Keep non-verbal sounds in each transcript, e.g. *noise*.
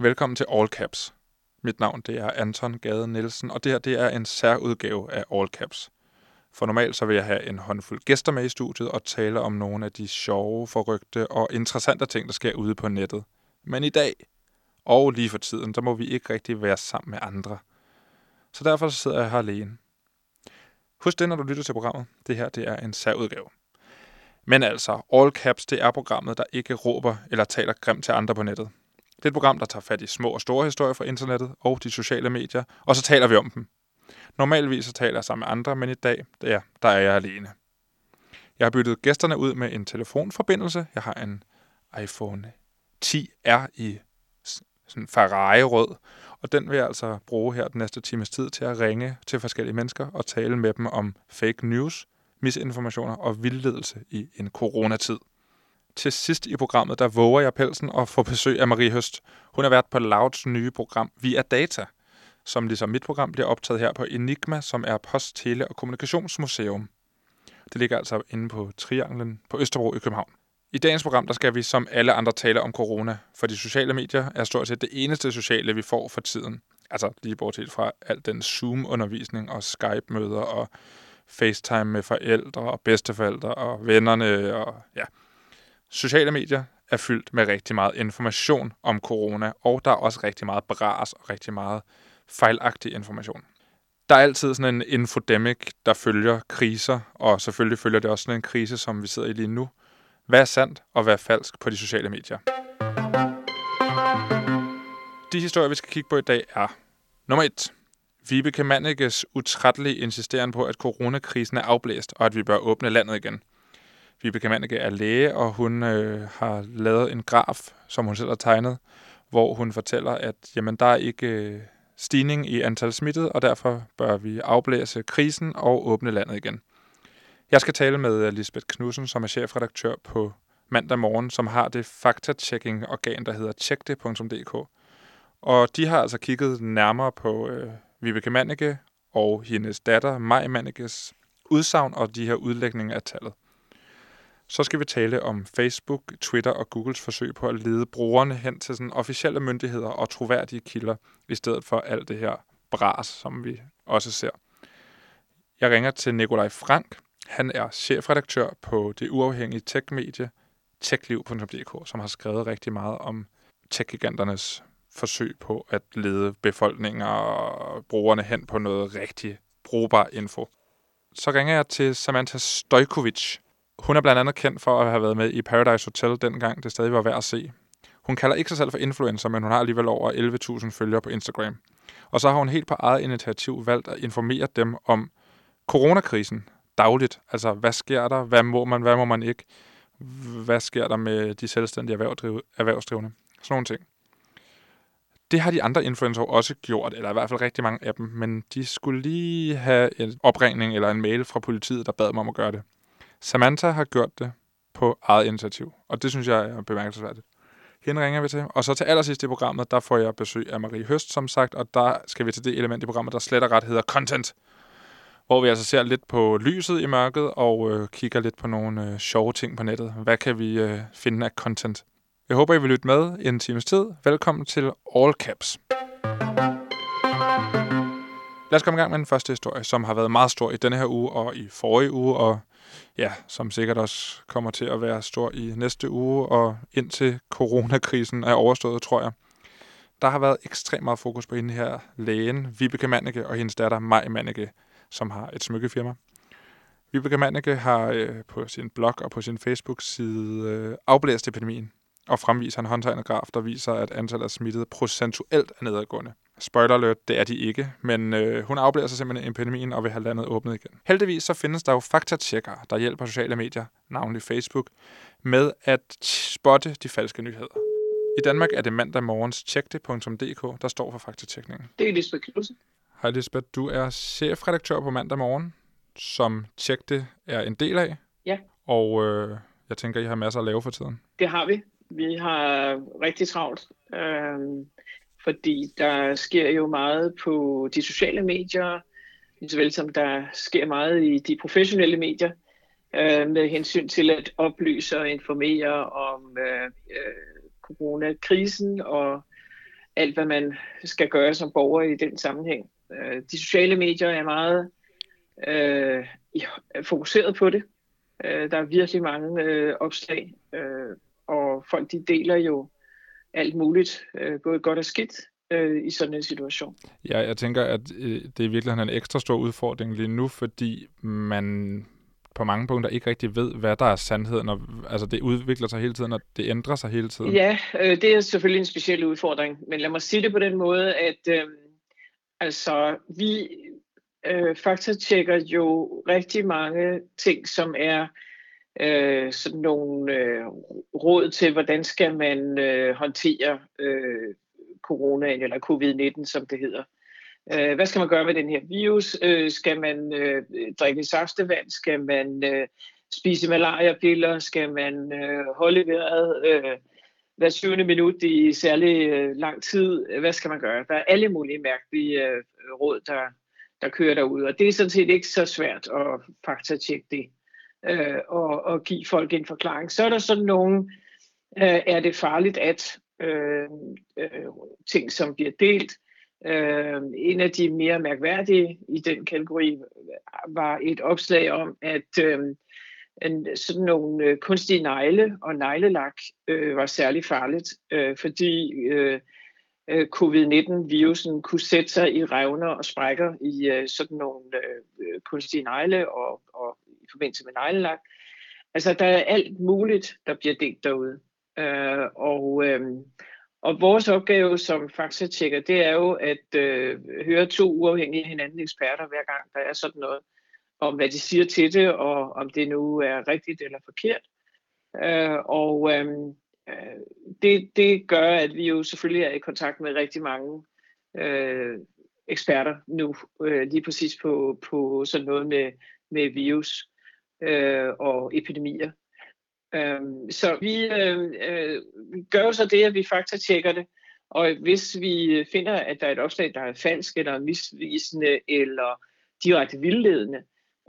Velkommen til All Caps. Mit navn det er Anton Gade Nielsen, og det her det er en særudgave af All Caps. For normalt så vil jeg have en håndfuld gæster med i studiet og tale om nogle af de sjove, forrygte og interessante ting, der sker ude på nettet. Men i dag, og lige for tiden, der må vi ikke rigtig være sammen med andre. Så derfor så sidder jeg her alene. Husk det, når du lytter til programmet. Det her det er en særudgave. Men altså, All Caps, det er programmet, der ikke råber eller taler grimt til andre på nettet. Det er et program, der tager fat i små og store historier fra internettet og de sociale medier, og så taler vi om dem. Normalvis så taler jeg sammen med andre, men i dag, ja, der er jeg alene. Jeg har byttet gæsterne ud med en telefonforbindelse. Jeg har en iPhone 10R i sådan Ferrari-rød, og den vil jeg altså bruge her den næste times tid til at ringe til forskellige mennesker og tale med dem om fake news, misinformationer og vildledelse i en coronatid. Til sidst i programmet, der våger jeg pelsen og får besøg af Marie Høst. Hun har været på Louds nye program Via Data, som ligesom mit program bliver optaget her på Enigma, som er Post, Tele- og Kommunikationsmuseum. Det ligger altså inde på Trianglen på Østerbro i København. I dagens program, der skal vi som alle andre tale om corona, for de sociale medier er stort set det eneste sociale, vi får for tiden. Altså lige bortset fra al den Zoom-undervisning og Skype-møder og FaceTime med forældre og bedsteforældre og vennerne og ja. Sociale medier er fyldt med rigtig meget information om corona, og der er også rigtig meget bras og rigtig meget fejlagtig information. Der er altid sådan en infodemic, der følger kriser, og selvfølgelig følger det også sådan en krise, som vi sidder i lige nu. Hvad er sandt, og hvad er falsk på de sociale medier? De historier, vi skal kigge på i dag er nummer 1. Vibeke Manniges utrættelige insisteren på, at coronakrisen er afblæst, og at vi bør åbne landet igen. Vibeke Manneke er læge, og hun øh, har lavet en graf, som hun selv har tegnet, hvor hun fortæller, at jamen, der er ikke øh, stigning i antal smittede, og derfor bør vi afblæse krisen og åbne landet igen. Jeg skal tale med øh, Lisbeth Knudsen, som er chefredaktør på mandag morgen, som har det fakta-checking-organ, der hedder tjekte.dk. Og de har altså kigget nærmere på øh, Vibeke Manneke og hendes datter Maj Mannekes udsagn og de her udlægninger af tallet. Så skal vi tale om Facebook, Twitter og Googles forsøg på at lede brugerne hen til sådan officielle myndigheder og troværdige kilder, i stedet for alt det her bras, som vi også ser. Jeg ringer til Nikolaj Frank. Han er chefredaktør på det uafhængige tech-medie techliv.dk, som har skrevet rigtig meget om tech-giganternes forsøg på at lede befolkningen og brugerne hen på noget rigtig brugbar info. Så ringer jeg til Samantha Stojkovic, hun er blandt andet kendt for at have været med i Paradise Hotel dengang det stadig var værd at se. Hun kalder ikke sig selv for influencer, men hun har alligevel over 11.000 følgere på Instagram. Og så har hun helt på eget initiativ valgt at informere dem om coronakrisen dagligt. Altså, hvad sker der? Hvad må man? Hvad må man ikke? Hvad sker der med de selvstændige erhvervsdrivende? Sådan nogle ting. Det har de andre influencer også gjort, eller i hvert fald rigtig mange af dem, men de skulle lige have en opringning eller en mail fra politiet, der bad dem om at gøre det. Samantha har gjort det på eget initiativ, og det synes jeg er bemærkelsesværdigt. Hende ringer vi til. Og så til allersidst i programmet, der får jeg besøg af Marie Høst, som sagt, og der skal vi til det element i programmet, der slet og ret hedder content. Hvor vi altså ser lidt på lyset i mørket og øh, kigger lidt på nogle øh, sjove ting på nettet. Hvad kan vi øh, finde af content? Jeg håber, I vil lytte med i en times tid. Velkommen til All Caps. Lad os komme i gang med den første historie, som har været meget stor i denne her uge og i forrige uge, og ja, som sikkert også kommer til at være stor i næste uge og indtil coronakrisen er overstået, tror jeg. Der har været ekstremt meget fokus på hende her lægen, Vibeke Manneke, og hendes datter Maj Manneke, som har et smykkefirma. Vibeke Manneke har øh, på sin blog og på sin Facebook-side øh, afblæst epidemien og fremviser en håndtegnet graf, der viser, at antallet af smittede procentuelt er nedadgående. Spoiler alert, det er de ikke, men øh, hun afblæser sig simpelthen epidemien og vil have landet åbnet igen. Heldigvis så findes der jo faktatjekkere, der hjælper sociale medier, navnlig Facebook, med at spotte de falske nyheder. I Danmark er det mandag morgens tjekte.dk, der står for faktatjekningen. Det er Lisbeth Knudsen. Hej Lisbeth, du er chefredaktør på mandag morgen, som Tjekte er en del af. Ja. Og øh, jeg tænker, I har masser at lave for tiden. Det har vi. Vi har rigtig travlt. Øh, fordi der sker jo meget på de sociale medier, lige så som der sker meget i de professionelle medier, øh, med hensyn til at oplyse og informere om øh, øh, coronakrisen og alt, hvad man skal gøre som borger i den sammenhæng. Øh, de sociale medier er meget øh, fokuseret på det. Øh, der er virkelig mange øh, opslag, øh, og folk de deler jo alt muligt, øh, både godt og skidt, øh, i sådan en situation. Ja, jeg tænker, at øh, det er virkelig en ekstra stor udfordring lige nu, fordi man på mange punkter ikke rigtig ved, hvad der er sandheden, og altså det udvikler sig hele tiden, og det ændrer sig hele tiden. Ja, øh, det er selvfølgelig en speciel udfordring, men lad mig sige det på den måde, at øh, altså vi øh, faktatjekker jo rigtig mange ting, som er øh, sådan nogle øh, råd til, hvordan skal man øh, håndtere øh, coronaen, eller covid-19, som det hedder. Øh, hvad skal man gøre med den her virus? Øh, skal man øh, drikke saftevand? Skal man øh, spise malariapiller? Skal man øh, holde vejret øh, hver syvende minut i særlig øh, lang tid? Hvad skal man gøre? Der er alle mulige mærkelige øh, råd, der, der kører derude, og det er sådan set ikke så svært at faktatjekke det øh, og, og give folk en forklaring. Så er der sådan nogle, øh, er det farligt at øh, øh, ting, som bliver delt. Øh, en af de mere mærkværdige i den kategori var et opslag om, at øh, en, sådan nogle øh, kunstige negle og neglelak øh, var særlig farligt, øh, fordi øh, øh covid-19-virusen kunne sætte sig i revner og sprækker i øh, sådan nogle øh, øh kunstige negle og, og forbindelse med neglelak. Altså, der er alt muligt, der bliver delt derude. Øh, og, øh, og vores opgave som faktatjekker, det er jo at øh, høre to uafhængige hinanden eksperter hver gang, der er sådan noget, om hvad de siger til det, og om det nu er rigtigt eller forkert. Øh, og øh, øh, det, det gør, at vi jo selvfølgelig er i kontakt med rigtig mange øh, eksperter nu, øh, lige præcis på, på sådan noget med, med virus øh, og epidemier. Øh, så vi, øh, øh gør jo så det, at vi faktatjekker det, og hvis vi finder, at der er et opslag, der er falsk eller misvisende eller direkte vildledende,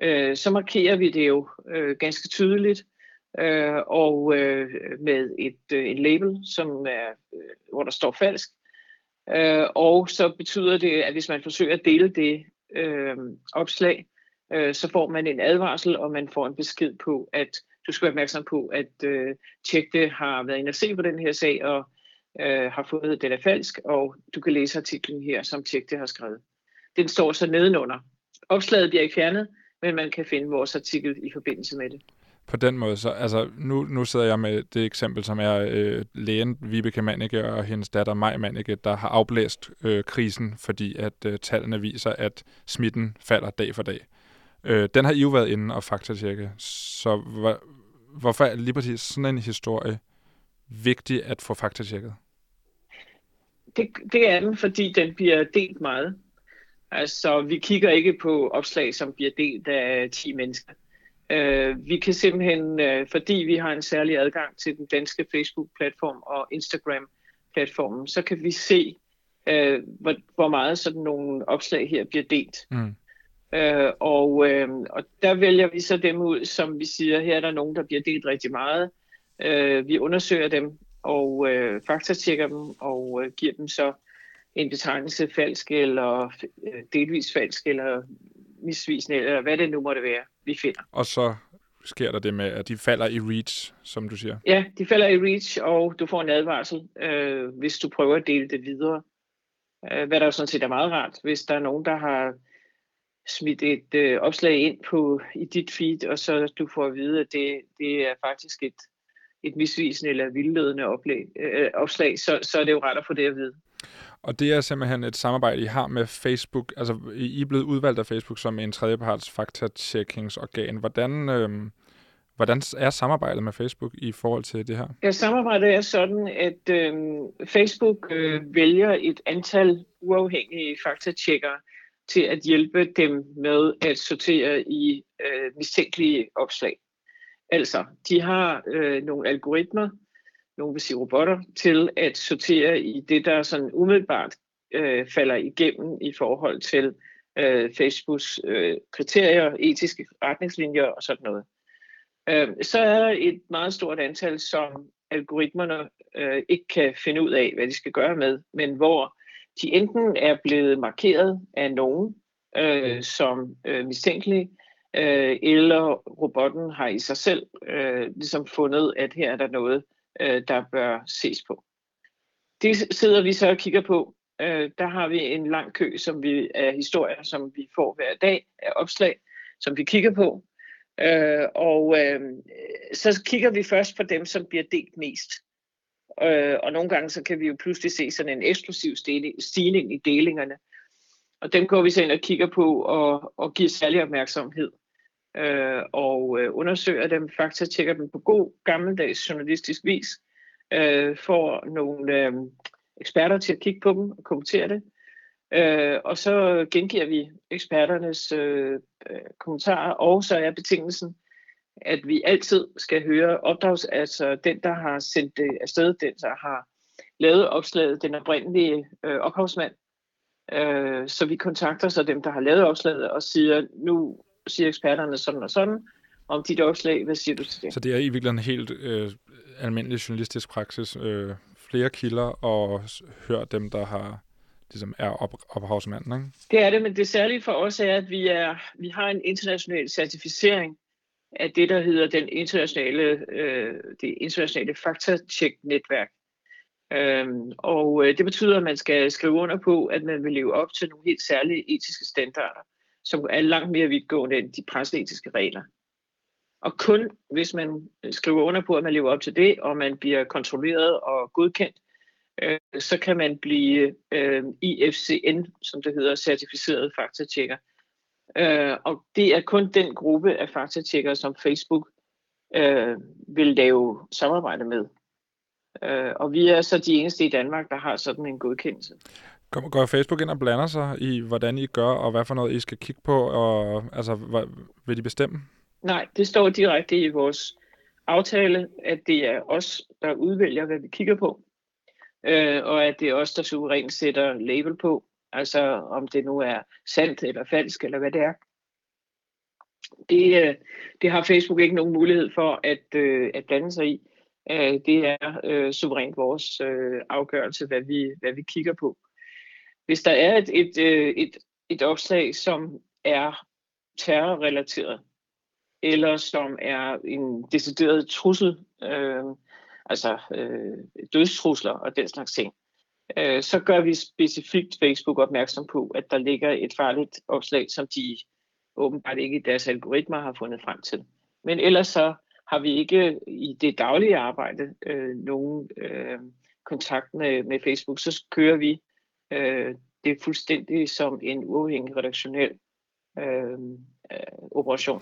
øh, så markerer vi det jo øh, ganske tydeligt øh, og øh, med et øh, en label, som er, øh, hvor der står falsk. Øh, og så betyder det, at hvis man forsøger at dele det øh, opslag, øh, så får man en advarsel, og man får en besked på, at du skal være opmærksom på, at øh, Tjekte har været inde og se på den her sag, og øh, har fundet, at den er falsk, og du kan læse artiklen her, som Tjekte har skrevet. Den står så nedenunder. Opslaget bliver ikke fjernet, men man kan finde vores artikel i forbindelse med det. På den måde, så altså, nu, nu sidder jeg med det eksempel, som er øh, lægen Vibeke Mannicke og hendes datter Maj Mannicke, der har afblæst øh, krisen, fordi at øh, tallene viser, at smitten falder dag for dag. Øh, den har I jo været inde og faktatjekke, så hvor, hvorfor er lige præcis sådan en historie vigtig at få faktatjekket? Det, det er den, fordi den bliver delt meget. Altså, vi kigger ikke på opslag, som bliver delt af 10 mennesker. Uh, vi kan simpelthen, uh, fordi vi har en særlig adgang til den danske Facebook-platform og Instagram-platformen, så kan vi se, uh, hvor, hvor meget sådan nogle opslag her bliver delt. Mm. Øh, og, øh, og der vælger vi så dem ud, som vi siger, her er der nogen, der bliver delt rigtig meget. Øh, vi undersøger dem og øh, faktatjekker dem og øh, giver dem så en betegnelse falsk eller øh, delvis falsk eller misvisende, eller hvad det nu måtte være, vi finder. Og så sker der det med, at de falder i reach, som du siger? Ja, de falder i reach, og du får en advarsel, øh, hvis du prøver at dele det videre. Øh, hvad der jo sådan set er meget rart, hvis der er nogen, der har smidt et øh, opslag ind på i dit feed, og så du får at vide, at det, det er faktisk et, et misvisende eller vildledende oplag, øh, opslag, så, så er det jo ret at få det at vide. Og det er simpelthen et samarbejde, I har med Facebook. Altså, I er blevet udvalgt af Facebook som en tredjeparts faktatjekkingsorgan. Hvordan, øh, hvordan er samarbejdet med Facebook i forhold til det her? Ja, samarbejdet er sådan, at øh, Facebook øh, vælger et antal uafhængige faktatjekkere, til at hjælpe dem med at sortere i øh, mistænkelige opslag. Altså, de har øh, nogle algoritmer, nogle vil sige robotter, til at sortere i det, der sådan umiddelbart øh, falder igennem i forhold til øh, Facebooks øh, kriterier, etiske retningslinjer og sådan noget. Øh, så er der et meget stort antal, som algoritmerne øh, ikke kan finde ud af, hvad de skal gøre med, men hvor de enten er blevet markeret af nogen øh, som øh, mistænkelige, øh, eller robotten har i sig selv øh, ligesom fundet, at her er der noget, øh, der bør ses på. Det sidder vi så og kigger på. Øh, der har vi en lang kø som vi, af historier, som vi får hver dag af opslag, som vi kigger på. Øh, og øh, så kigger vi først på dem, som bliver delt mest. Øh, og nogle gange så kan vi jo pludselig se sådan en eksplosiv stigning i delingerne. Og dem går vi så ind og kigger på og, og giver særlig opmærksomhed. Øh, og øh, undersøger dem, faktisk tjekker dem på god gammeldags journalistisk vis. Øh, får nogle øh, eksperter til at kigge på dem og kommentere det. Øh, og så gengiver vi eksperternes øh, øh, kommentarer, og så er betingelsen, at vi altid skal høre opdrags, altså den, der har sendt det afsted, den, der har lavet opslaget, den oprindelige øh, ophavsmand. Øh, så vi kontakter så dem, der har lavet opslaget, og siger, nu siger eksperterne sådan og sådan, om dit opslag, hvad siger du til det? Så det er i virkeligheden helt øh, almindelig journalistisk praksis, øh, flere kilder, og hør dem, der har ligesom er op, ophavsmanden, ikke? Det er det, men det særlige for os er, at vi, er, vi har en international certificering af det, der hedder den internationale, øh, det internationale faktatjek-netværk. Øhm, og øh, det betyder, at man skal skrive under på, at man vil leve op til nogle helt særlige etiske standarder, som er langt mere vidtgående end de presseetiske regler. Og kun hvis man øh, skriver under på, at man lever op til det, og man bliver kontrolleret og godkendt, øh, så kan man blive øh, IFCN, som det hedder, certificeret faktatjekker. Øh, og det er kun den gruppe af faktatjekkere, som Facebook øh, vil lave samarbejde med. Øh, og vi er så de eneste i Danmark, der har sådan en godkendelse. Går Facebook ind og blander sig i, hvordan I gør, og hvad for noget I skal kigge på, og altså, hvad, vil de bestemme? Nej, det står direkte i vores aftale, at det er os, der udvælger, hvad vi kigger på, øh, og at det er os, der suverænt sætter label på, altså om det nu er sandt eller falsk, eller hvad det er. Det, øh, det har Facebook ikke nogen mulighed for at, øh, at blande sig i. Øh, det er øh, suverænt vores øh, afgørelse, hvad vi, hvad vi kigger på. Hvis der er et, et, øh, et, et opslag, som er terrorrelateret, eller som er en decideret trussel, øh, altså øh, dødstrusler og den slags ting, øh, så gør vi specifikt Facebook opmærksom på, at der ligger et farligt opslag, som de åbenbart ikke i deres algoritmer har fundet frem til. Men ellers så har vi ikke i det daglige arbejde øh, nogen øh, kontakt med, med Facebook, så kører vi øh, det fuldstændig som en uafhængig redaktionel øh, øh, operation.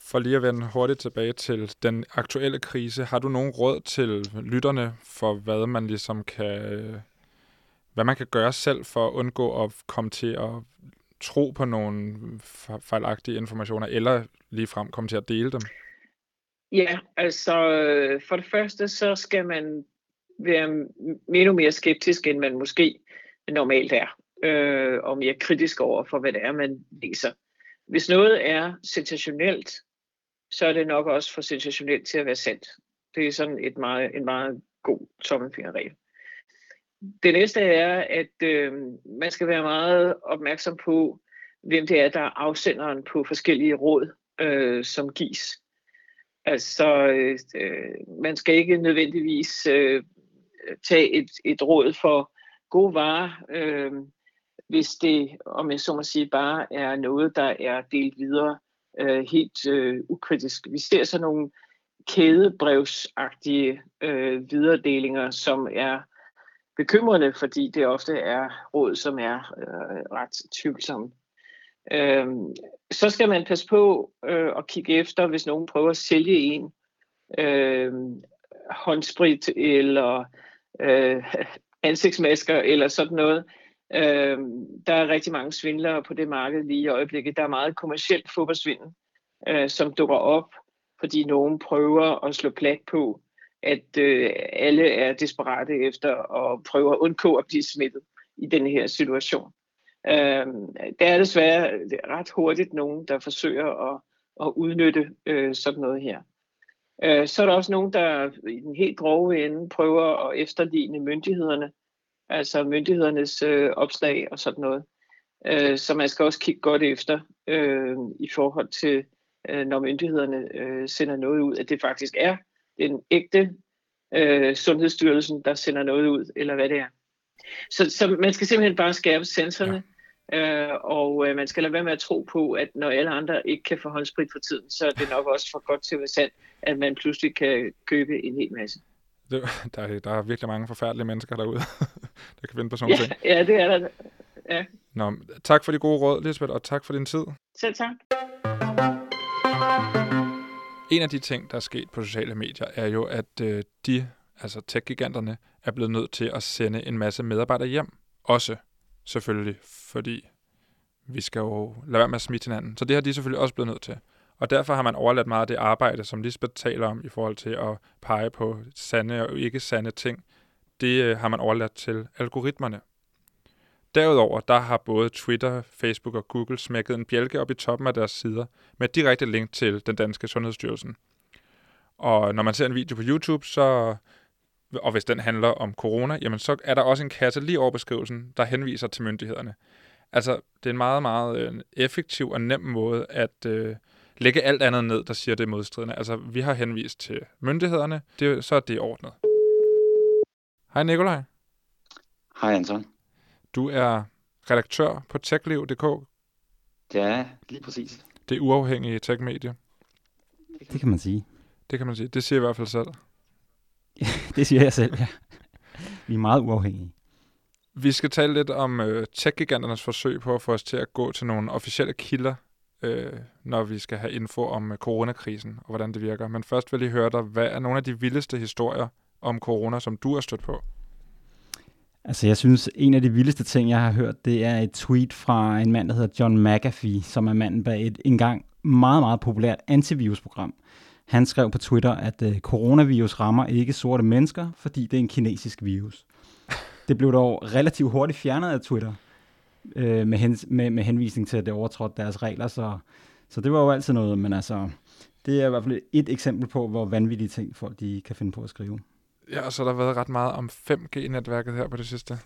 For lige at vende hurtigt tilbage til den aktuelle krise, har du nogen råd til lytterne for, hvad man ligesom kan, øh, hvad man kan gøre selv for at undgå at komme til at tro på nogle fejlagtige informationer, eller ligefrem komme til at dele dem? Ja, altså for det første, så skal man være endnu mere skeptisk, end man måske normalt er, øh, og mere kritisk over for, hvad det er, man læser. Hvis noget er sensationelt, så er det nok også for sensationelt til at være sandt. Det er sådan et meget, en meget god tommelfingerregel. Det næste er, at øh, man skal være meget opmærksom på, hvem det er, der er afsenderen på forskellige råd, øh, som gives. Altså, øh, man skal ikke nødvendigvis øh, tage et, et råd for gode varer, øh, hvis det, om jeg så må sige, bare er noget, der er delt videre øh, helt øh, ukritisk. Vi ser så nogle kædebrevsagtige øh, videredelinger, som er bekymrende, fordi det ofte er råd, som er øh, ret tvivlsomme. Øhm, så skal man passe på øh, at kigge efter, hvis nogen prøver at sælge en øh, håndsprit eller øh, *laughs* ansigtsmasker eller sådan noget. Øh, der er rigtig mange svindlere på det marked lige i øjeblikket. Der er meget kommersielt fodboldsvindel, øh, som dukker op, fordi nogen prøver at slå plat på, at øh, alle er desperate efter at prøve at undgå at blive smittet i den her situation. Øh, der er desværre ret hurtigt nogen, der forsøger at, at udnytte øh, sådan noget her. Øh, så er der også nogen, der i den helt grove ende prøver at efterligne myndighederne, altså myndighedernes øh, opslag og sådan noget. Øh, så man skal også kigge godt efter øh, i forhold til, øh, når myndighederne øh, sender noget ud, at det faktisk er den ægte øh, Sundhedsstyrelsen, der sender noget ud, eller hvad det er. Så, så man skal simpelthen bare skærpe sensorerne, ja. øh, og øh, man skal lade være med at tro på, at når alle andre ikke kan få håndsprit for tiden, så er det nok også for godt til at være sandt, at man pludselig kan købe en hel masse. Det, der, der er virkelig mange forfærdelige mennesker derude, *laughs* der kan finde på sådan ja, ting. Ja, det er der. Ja. Nå, tak for de gode råd, Lisbeth, og tak for din tid. Selv tak. En af de ting, der er sket på sociale medier, er jo, at øh, de, altså tech-giganterne, er blevet nødt til at sende en masse medarbejdere hjem. Også selvfølgelig, fordi vi skal jo lade være med at smitte hinanden. Så det har de selvfølgelig også blevet nødt til. Og derfor har man overladt meget af det arbejde, som Lisbeth taler om i forhold til at pege på sande og ikke sande ting. Det øh, har man overladt til algoritmerne. Derudover der har både Twitter, Facebook og Google smækket en bjælke op i toppen af deres sider med direkte link til den danske Sundhedsstyrelsen. Og når man ser en video på YouTube, så og hvis den handler om corona, jamen så er der også en kasse lige over beskrivelsen, der henviser til myndighederne. Altså, det er en meget, meget øh, effektiv og nem måde at øh, lægge alt andet ned, der siger det modstridende. Altså, vi har henvist til myndighederne, det, så er det ordnet. Hej Nikolaj. Hej Anton. Du er redaktør på techliv.dk. Ja, lige præcis. Det er uafhængige tech-medie. Det kan man sige. Det kan man sige. Det siger jeg i hvert fald selv. *laughs* det siger jeg selv, ja. Vi er meget uafhængige. Vi skal tale lidt om øh, tech-giganternes forsøg på at få os til at gå til nogle officielle kilder, øh, når vi skal have info om øh, coronakrisen og hvordan det virker. Men først vil jeg høre dig, hvad er nogle af de vildeste historier om corona, som du har stødt på? Altså, jeg synes, en af de vildeste ting, jeg har hørt, det er et tweet fra en mand, der hedder John McAfee, som er manden bag et engang meget, meget populært antivirusprogram. Han skrev på Twitter, at øh, coronavirus rammer ikke sorte mennesker, fordi det er en kinesisk virus. Det blev dog relativt hurtigt fjernet af Twitter, øh, med, hens, med, med henvisning til, at det overtrådte deres regler, så, så det var jo altid noget, men altså, det er i hvert fald et eksempel på, hvor vanvittige ting folk de kan finde på at skrive. Ja, og så har der været ret meget om 5G-netværket her på det sidste.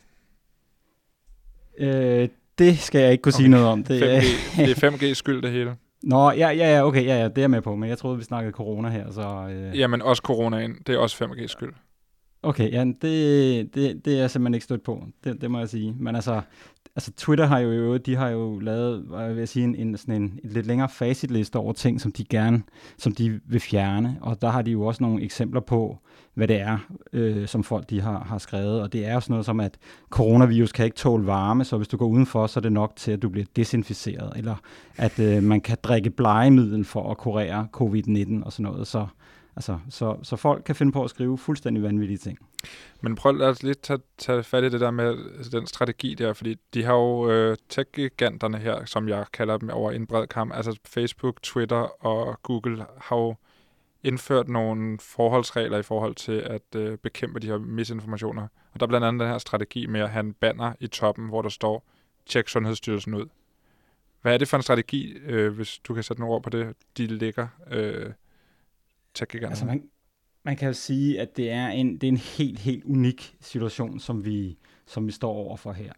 Øh, det skal jeg ikke kunne okay. sige noget om. Det, 5G, *laughs* det er 5G skyld det hele. Nå, ja, ja, ja, okay, ja, ja, det er jeg med på, men jeg troede, vi snakkede corona her, så... Øh... Jamen, også coronaen, det er også 5G skyld. Okay, ja, det, det, det er jeg simpelthen ikke stødt på, det, det må jeg sige. Men altså, altså Twitter har jo, de har jo lavet, hvad vil jeg sige, en, en, sådan en, en lidt længere facitliste over ting, som de gerne, som de vil fjerne, og der har de jo også nogle eksempler på, hvad det er, øh, som folk de har, har skrevet. Og det er jo sådan noget som, at coronavirus kan ikke tåle varme, så hvis du går udenfor, så er det nok til, at du bliver desinficeret. Eller at øh, man kan drikke blegemiddel for at kurere covid-19 og sådan noget. Så, altså, så, så folk kan finde på at skrive fuldstændig vanvittige ting. Men prøv at lidt tage, tage fat i det der med altså, den strategi der, fordi de har jo øh, tech-giganterne her, som jeg kalder dem over en bred kamp, altså Facebook, Twitter og Google har jo indført nogle forholdsregler i forhold til at øh, bekæmpe de her misinformationer. Og der er blandt andet den her strategi med at have en banner i toppen, hvor der står, tjek Sundhedsstyrelsen ud. Hvad er det for en strategi, øh, hvis du kan sætte nogle ord på det, de ligger øh, Altså man, man kan jo sige, at det er en, det er en helt, helt unik situation, som vi, som vi står overfor her.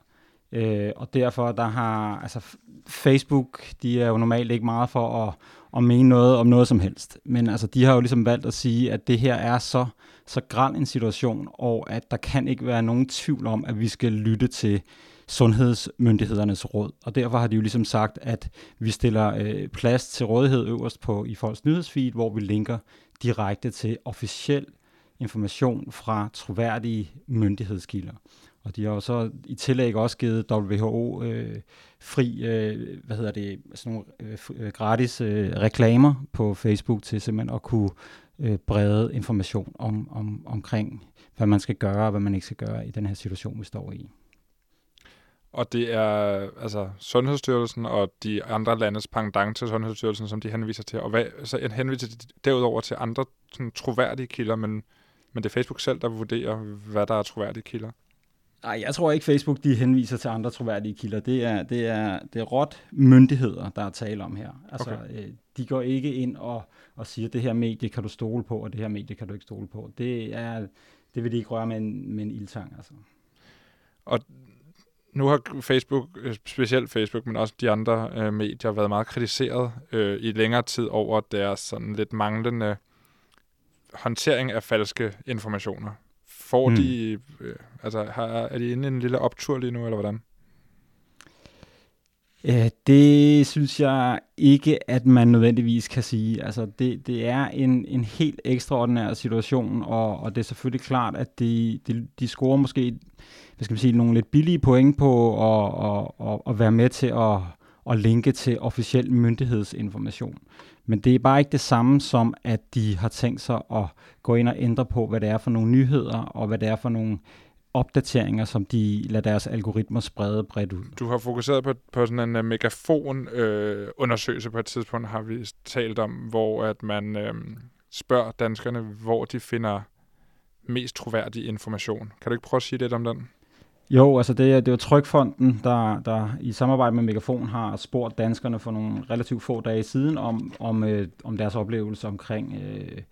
Øh, og derfor der har altså Facebook, de er jo normalt ikke meget for at, at mene noget om noget som helst. Men altså, de har jo ligesom valgt at sige, at det her er så, så græn en situation, og at der kan ikke være nogen tvivl om, at vi skal lytte til sundhedsmyndighedernes råd. Og derfor har de jo ligesom sagt, at vi stiller øh, plads til rådighed øverst på i folks nyhedsfeed, hvor vi linker direkte til officiel information fra troværdige myndighedskilder. Og de har jo så i tillæg også givet WHO øh, fri, øh, hvad hedder det, sådan nogle øh, øh, gratis øh, reklamer på Facebook til simpelthen at kunne øh, brede information om, om, omkring, hvad man skal gøre og hvad man ikke skal gøre i den her situation, vi står i. Og det er altså Sundhedsstyrelsen og de andre landes pendant til Sundhedsstyrelsen, som de henviser til. Og hvad, så henviser de derudover til andre sådan, troværdige kilder, men, men det er Facebook selv, der vurderer, hvad der er troværdige kilder. Nej, jeg tror ikke, Facebook de henviser til andre troværdige kilder. Det er, det er, det er råt myndigheder, der er tale om her. Altså, okay. øh, de går ikke ind og, og siger, det her medie kan du stole på, og det her medie kan du ikke stole på. Det, er, det vil de ikke røre med en, med en ildtang. Altså. Og nu har Facebook, øh, specielt Facebook, men også de andre øh, medier, været meget kritiseret øh, i længere tid over deres sådan lidt manglende håndtering af falske informationer. Får mm. de, øh, altså har, er de inde i en lille optur lige nu, eller hvordan? Ja, det synes jeg ikke, at man nødvendigvis kan sige. Altså, det, det er en, en helt ekstraordinær situation, og, og det er selvfølgelig klart, at de, de, de scorer måske hvad skal man sige, nogle lidt billige point på at, at, at, at være med til at, at linke til officiel myndighedsinformation. Men det er bare ikke det samme som, at de har tænkt sig at gå ind og ændre på, hvad det er for nogle nyheder, og hvad det er for nogle opdateringer, som de lader deres algoritmer sprede bredt ud. Du har fokuseret på, på sådan en uh, megafon-undersøgelse uh, på et tidspunkt, har vi talt om, hvor at man uh, spørger danskerne, hvor de finder mest troværdig information. Kan du ikke prøve at sige lidt om den? Jo, altså det, det jo Trykfonden, der, der i samarbejde med Megafon har spurgt danskerne for nogle relativt få dage siden om, om, øh, om deres oplevelse omkring, øh,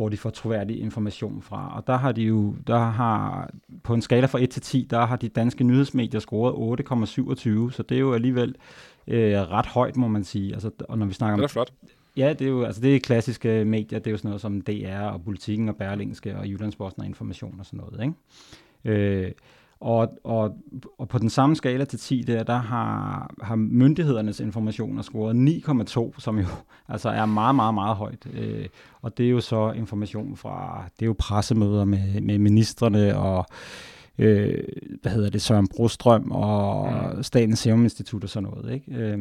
hvor de får troværdig information fra. Og der har de jo, der har på en skala fra 1 til 10, der har de danske nyhedsmedier scoret 8,27, så det er jo alligevel øh, ret højt, må man sige. Altså, og når vi snakker det er flot. Ja, det er jo altså det er klassiske medier, det er jo sådan noget som DR og Politiken og Berlingske og Jyllandsposten og Information og sådan noget, ikke? Øh, og, og, og på den samme skala til 10 der, der har, har myndighedernes informationer scoret 9,2, som jo *laughs* altså er meget, meget, meget højt. Øh, og det er jo så information fra, det er jo pressemøder med, med ministerne og øh, hvad hedder det, Søren Brostrøm og mm. Statens Serum Institut og sådan noget. Ikke? Øh,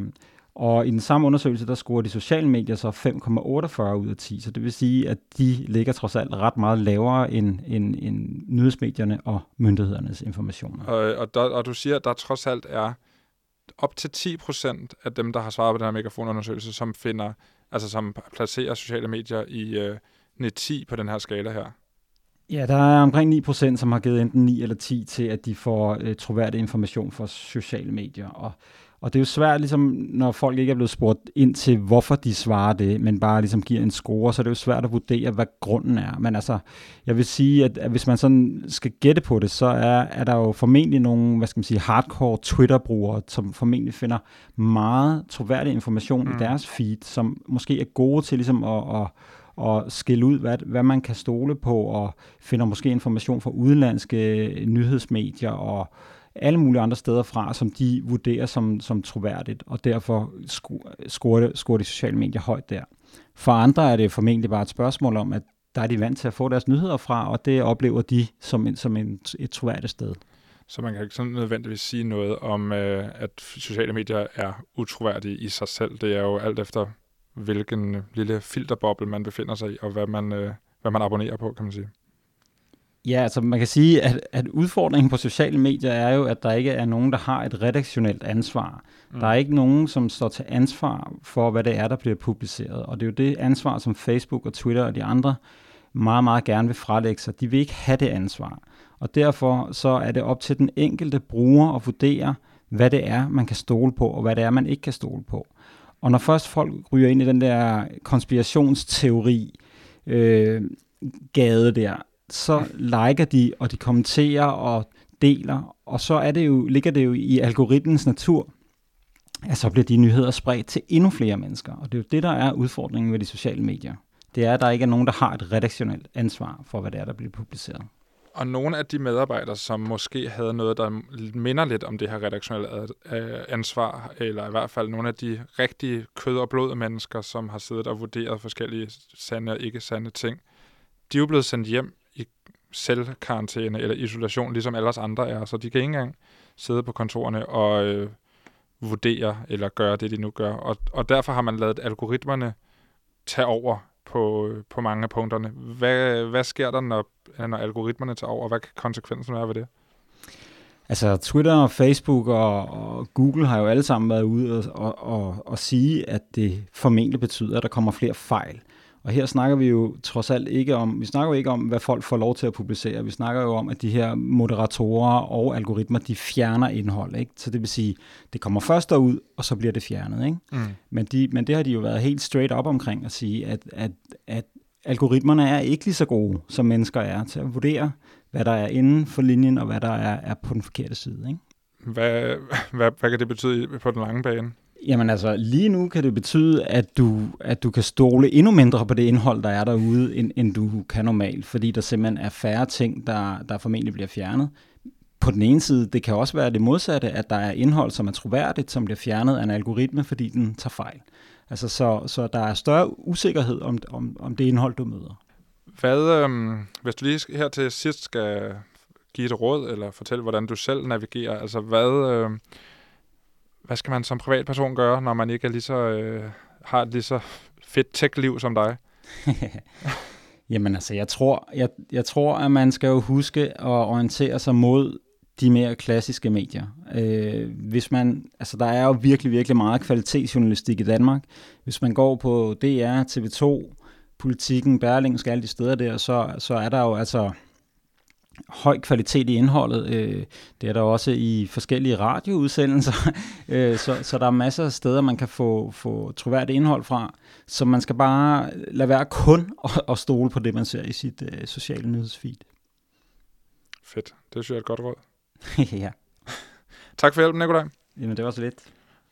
og i den samme undersøgelse, der scorer de sociale medier så 5,48 ud af 10. Så det vil sige, at de ligger trods alt ret meget lavere end, end, end nyhedsmedierne og myndighedernes informationer. Og, og, der, og du siger, at der trods alt er op til 10 procent af dem, der har svaret på den her megafonundersøgelse, som finder, altså som placerer sociale medier i øh, 10 på den her skala her. Ja, der er omkring 9%, som har givet enten 9 eller 10 til, at de får øh, troværdig information fra sociale medier. Og og det er jo svært, ligesom, når folk ikke er blevet spurgt ind til, hvorfor de svarer det, men bare ligesom giver en score, så er det jo svært at vurdere, hvad grunden er. Men altså, jeg vil sige, at, at hvis man sådan skal gætte på det, så er, er der jo formentlig nogle, hvad skal man sige, hardcore Twitter-brugere, som formentlig finder meget troværdig information mm. i deres feed, som måske er gode til ligesom at, at og skille ud, hvad, hvad man kan stole på, og finder måske information fra udenlandske nyhedsmedier, og alle mulige andre steder fra, som de vurderer som, som troværdigt, og derfor scorer, scorer de sociale medier højt der. For andre er det formentlig bare et spørgsmål om, at der er de vant til at få deres nyheder fra, og det oplever de som, en, som en, et troværdigt sted. Så man kan ikke sådan nødvendigvis sige noget om, øh, at sociale medier er utroværdige i sig selv. Det er jo alt efter, hvilken lille filterboble man befinder sig i, og hvad man, øh, hvad man abonnerer på, kan man sige. Ja, altså man kan sige, at, at udfordringen på sociale medier er jo, at der ikke er nogen, der har et redaktionelt ansvar. Mm. Der er ikke nogen, som står til ansvar for, hvad det er, der bliver publiceret. Og det er jo det ansvar, som Facebook og Twitter og de andre meget, meget gerne vil frelægge sig. De vil ikke have det ansvar. Og derfor så er det op til den enkelte bruger at vurdere, hvad det er, man kan stole på, og hvad det er, man ikke kan stole på. Og når først folk ryger ind i den der konspirationsteori, øh, gade der, så liker de, og de kommenterer og deler, og så er det jo, ligger det jo i algoritmens natur, at så bliver de nyheder spredt til endnu flere mennesker. Og det er jo det, der er udfordringen med de sociale medier. Det er, at der ikke er nogen, der har et redaktionelt ansvar for, hvad det er, der bliver publiceret. Og nogle af de medarbejdere, som måske havde noget, der minder lidt om det her redaktionelle øh, ansvar, eller i hvert fald nogle af de rigtige kød- og blod mennesker, som har siddet og vurderet forskellige sande og ikke sande ting, de er jo blevet sendt hjem i selvkarantæne eller isolation, ligesom alle os andre er. Så de kan ikke engang sidde på kontorerne og øh, vurdere eller gøre det, de nu gør. Og, og derfor har man lavet algoritmerne tage over på, øh, på mange af punkterne. Hvad, hvad sker der, når, når algoritmerne tager over? Hvad kan konsekvensen være ved det? Altså Twitter og Facebook og, og Google har jo alle sammen været ude og, og, og, og sige, at det formentlig betyder, at der kommer flere fejl. Og her snakker vi jo trods alt ikke om, vi snakker jo ikke om, hvad folk får lov til at publicere. Vi snakker jo om, at de her moderatorer og algoritmer, de fjerner indhold. Ikke? Så det vil sige, det kommer først derud, og så bliver det fjernet. Ikke? Mm. Men, de, men det har de jo været helt straight up omkring at sige, at, at, at algoritmerne er ikke lige så gode, som mennesker er til at vurdere, hvad der er inden for linjen, og hvad der er, er på den forkerte side. Ikke? Hvad, hvad, hvad kan det betyde på den lange bane? Jamen altså, lige nu kan det betyde, at du, at du kan stole endnu mindre på det indhold, der er derude, end, end du kan normalt, fordi der simpelthen er færre ting, der, der formentlig bliver fjernet. På den ene side, det kan også være det modsatte, at der er indhold, som er troværdigt, som bliver fjernet af en algoritme, fordi den tager fejl. Altså, så, så der er større usikkerhed om, om, om det indhold, du møder. Hvad, øhm, hvis du lige her til sidst skal give et råd, eller fortælle, hvordan du selv navigerer, altså hvad, øh, hvad skal man som privatperson gøre, når man ikke er lige så, øh, har et lige så fedt tech-liv som dig? *laughs* Jamen altså, jeg tror, jeg, jeg tror, at man skal jo huske at orientere sig mod de mere klassiske medier. Øh, hvis man, altså der er jo virkelig, virkelig meget kvalitetsjournalistik i Danmark. Hvis man går på DR, TV2, Politikken, Berlingske, alle de steder der, så, så er der jo altså høj kvalitet i indholdet. Øh, det er der også i forskellige radioudsendelser, *laughs* øh, så, så der er masser af steder, man kan få, få troværdigt indhold fra. Så man skal bare lade være kun at, at stole på det, man ser i sit øh, sociale nyhedsfeed. Fedt. Det synes jeg er et godt råd. *laughs* ja. tak for hjælpen, Nikolaj. Jamen, det var så lidt.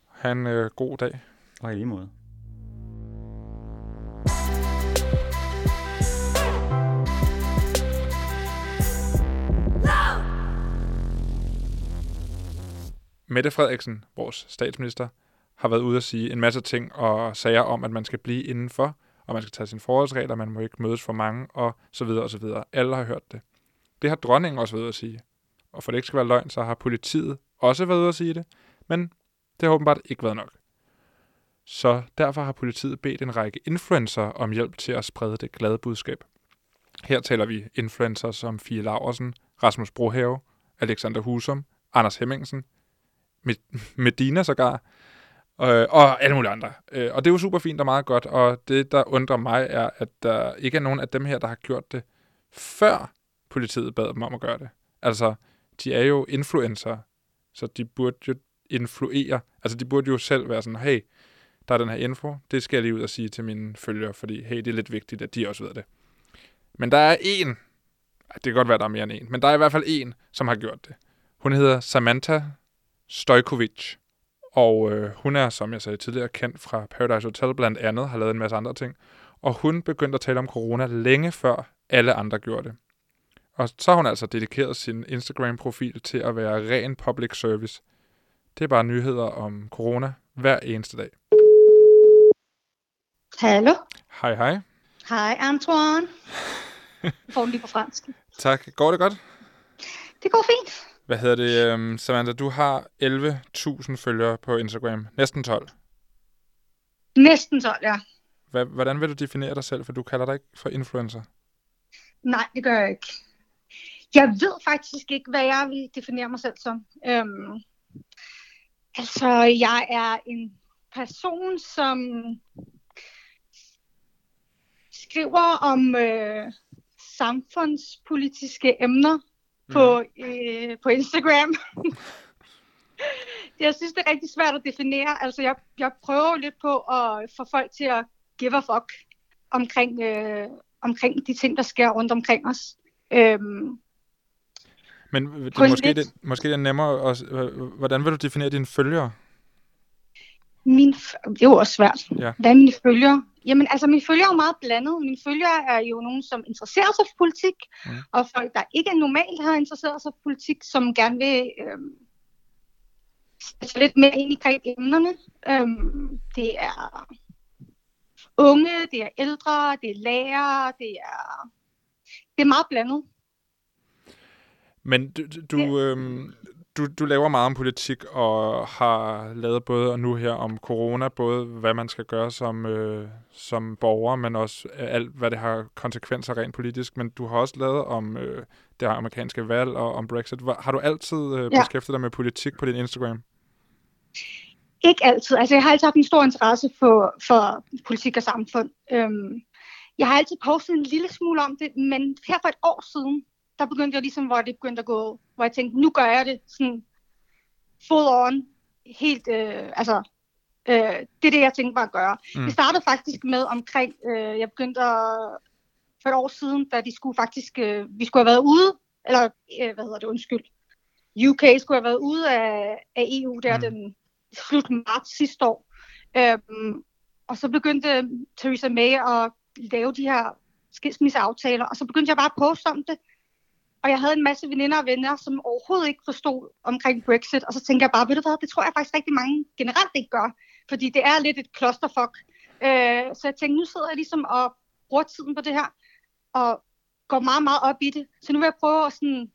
Ha' en øh, god dag. Og i lige måde. Mette Frederiksen, vores statsminister, har været ude at sige en masse ting og sager om, at man skal blive indenfor, og man skal tage sine forholdsregler, man må ikke mødes for mange, og så videre og så videre. Alle har hørt det. Det har dronningen også været ude at sige. Og for det ikke skal være løgn, så har politiet også været ude at sige det, men det har åbenbart ikke været nok. Så derfor har politiet bedt en række influencer om hjælp til at sprede det glade budskab. Her taler vi influencer som Fie Laversen, Rasmus Brohave, Alexander Husum, Anders Hemmingsen, Medina sågar, øh, og alle mulige andre. Øh, og det er jo super fint og meget godt, og det, der undrer mig, er, at der ikke er nogen af dem her, der har gjort det, før politiet bad dem om at gøre det. Altså, de er jo influencer, så de burde jo influere. Altså, de burde jo selv være sådan, hey, der er den her info, det skal jeg lige ud og sige til mine følgere, fordi hey, det er lidt vigtigt, at de også ved det. Men der er en, det kan godt være, der er mere end en, men der er i hvert fald en, som har gjort det. Hun hedder Samantha Stojkovic. Og øh, hun er, som jeg sagde tidligere, kendt fra Paradise Hotel blandt andet, har lavet en masse andre ting. Og hun begyndte at tale om corona længe før alle andre gjorde det. Og så har hun altså dedikeret sin Instagram-profil til at være ren public service. Det er bare nyheder om corona hver eneste dag. Hallo? Hej, hej. Hej, Antoine. *laughs* Får den lige på fransk. Tak. Går det godt? Det går fint. Hvad hedder det, um, Samantha? Du har 11.000 følgere på Instagram. Næsten 12. Næsten 12, ja. Hvad, hvordan vil du definere dig selv, for du kalder dig ikke for influencer? Nej, det gør jeg ikke. Jeg ved faktisk ikke, hvad jeg vil definere mig selv som. Øhm, altså, jeg er en person, som skriver om øh, samfundspolitiske emner på, mm. øh, på Instagram. *laughs* jeg synes, det er rigtig svært at definere. Altså, jeg, jeg prøver lidt på at få folk til at give a fuck omkring, øh, omkring de ting, der sker rundt omkring os. Øhm, Men det er måske, lidt... det, måske det er nemmere. At, hvordan vil du definere dine følgere? Min, det er jo også svært. Ja. Hvad er mine følgere? Jamen, altså, mine følgere er jo meget blandet. Mine følgere er jo nogen, som interesserer sig for politik, mm. og folk, der ikke normalt har interesseret sig for politik, som gerne vil øh, lidt mere ind i emnerne. Øhm, det er unge, det er ældre, det er lærere, det er, det er meget blandet. Men du, du, ja. øhm, du, du laver meget om politik og har lavet både og nu her om corona, både hvad man skal gøre som, øh, som borger, men også alt, hvad det har konsekvenser rent politisk. Men du har også lavet om øh, det amerikanske valg og om Brexit. Har du altid øh, ja. beskæftiget dig med politik på din Instagram? Ikke altid. Altså, jeg har altid haft en stor interesse for, for politik og samfund. Øhm, jeg har altid postet en lille smule om det, men her for et år siden, der begyndte jeg ligesom, hvor det begyndte at gå, hvor jeg tænkte, nu gør jeg det sådan full on, helt, øh, altså, øh, det er det, jeg tænkte mig at gøre. Mm. Det startede faktisk med omkring, øh, jeg begyndte at, for et år siden, da de skulle faktisk, øh, vi skulle have været ude, eller øh, hvad hedder det, undskyld, UK skulle have været ude af, af EU der mm. den slut marts sidste år. Øhm, og så begyndte Theresa May at lave de her skilsmisseaftaler, og så begyndte jeg bare at poste om det. Og jeg havde en masse veninder og venner, som overhovedet ikke forstod omkring Brexit, og så tænkte jeg bare, ved du hvad, det tror jeg faktisk rigtig mange generelt ikke gør, fordi det er lidt et klosterfok. Øh, så jeg tænkte, nu sidder jeg ligesom og bruger tiden på det her, og går meget, meget op i det. Så nu vil jeg prøve at sådan,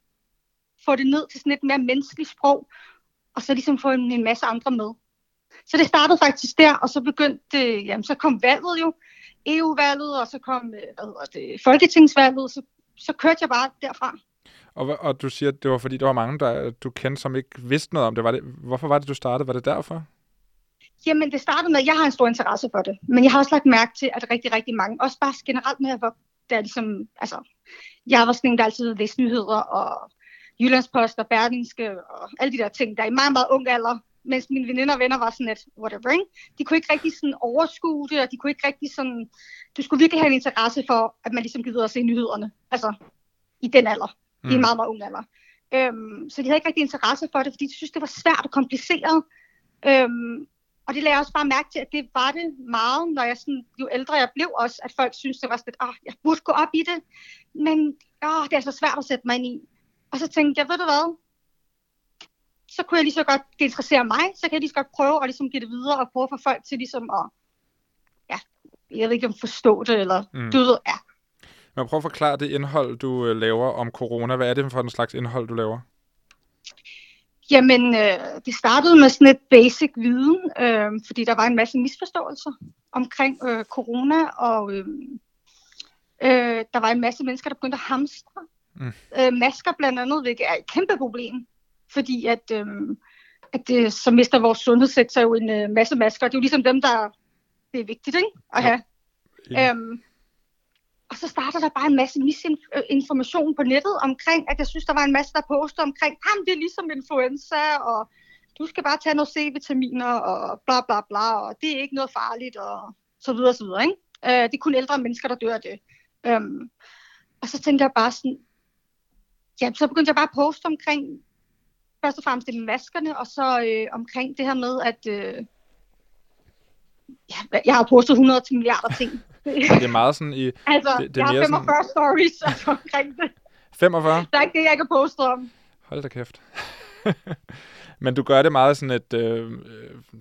få det ned til sådan et mere menneskeligt sprog, og så ligesom få en, en masse andre med. Så det startede faktisk der, og så begyndte, jamen så kom valget jo, EU-valget, og så kom øh, hvad hedder det, Folketingsvalget, så, så kørte jeg bare derfra. Og, og du siger, at det var fordi, der var mange, der du kendte, som ikke vidste noget om det. Var det. Hvorfor var det, du startede? Var det derfor? Jamen, det startede med, at jeg har en stor interesse for det. Men jeg har også lagt mærke til, at rigtig, rigtig mange, også bare generelt med, at der ligesom, altså, jeg var sådan en, der altid vidste nyheder, og Jyllandspost og Berlingske, og alle de der ting, der i meget, meget ung alder, mens mine veninder og venner var sådan lidt, whatever, ikke? De kunne ikke rigtig sådan overskue det, og de kunne ikke rigtig sådan, du skulle virkelig have en interesse for, at man ligesom gider at se nyhederne, altså i den alder, mm. i en meget, meget ung alder. Øhm, så de havde ikke rigtig interesse for det, fordi de synes, det var svært og kompliceret. Øhm, og det lagde jeg også bare mærke til, at det var det meget, når jeg sådan, jo ældre jeg blev også, at folk synes det var sådan lidt, ah, jeg burde gå op i det, men åh, det er så svært at sætte mig ind i. Og så tænkte jeg, ved du hvad, så kunne jeg lige så godt, det interesserer mig, så kan jeg lige så godt prøve at ligesom give det videre og prøve at få folk til ligesom at, ja, jeg ved ikke om forstå det, eller mm. du ved, ja. Men prøv at forklare det indhold, du øh, laver om corona. Hvad er det for en slags indhold, du laver? Jamen, øh, det startede med sådan et basic viden, øh, fordi der var en masse misforståelser omkring øh, corona, og øh, øh, der var en masse mennesker, der begyndte at hamstre mm. øh, masker blandt andet, hvilket er et kæmpe problem fordi at, øh, at det, så mister vores sundhedssektor jo en øh, masse masker. Det er jo ligesom dem, der det er vigtigt ikke? at have. Ja. Øhm, og så starter der bare en masse misinformation på nettet omkring, at jeg synes, der var en masse, der postede omkring, ham det er ligesom influenza, og du skal bare tage noget C-vitaminer, og bla bla bla, og det er ikke noget farligt, og så videre, så videre. Ikke? Øh, det er kun ældre mennesker, der dør af det. Øhm, og så tænkte jeg bare sådan, ja, så begyndte jeg bare at poste omkring først og fremmest det med maskerne, og så øh, omkring det her med, at øh, ja, jeg har postet 100 til milliarder ting. det er meget sådan i... *laughs* altså, det, det jeg har 45 sådan... stories *laughs* altså, omkring det. 45? Der er ikke det, jeg kan poste om. Hold da kæft. *laughs* Men du gør det meget sådan et øh,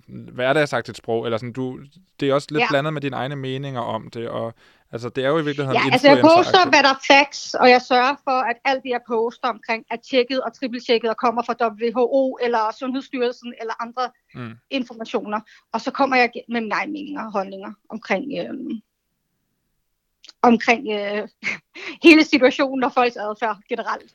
hverdagsagtigt sprog, eller sådan, du, det er også lidt ja. blandet med dine egne meninger om det, og altså, det er jo i virkeligheden Ja, altså jeg poster, hvad der er facts, og jeg sørger for, at alt det, jeg poster omkring, er tjekket og trippeltjekket og kommer fra WHO, eller Sundhedsstyrelsen, eller andre mm. informationer. Og så kommer jeg med mine egne meninger og holdninger omkring, øh, omkring øh, *laughs* hele situationen og folks adfærd generelt.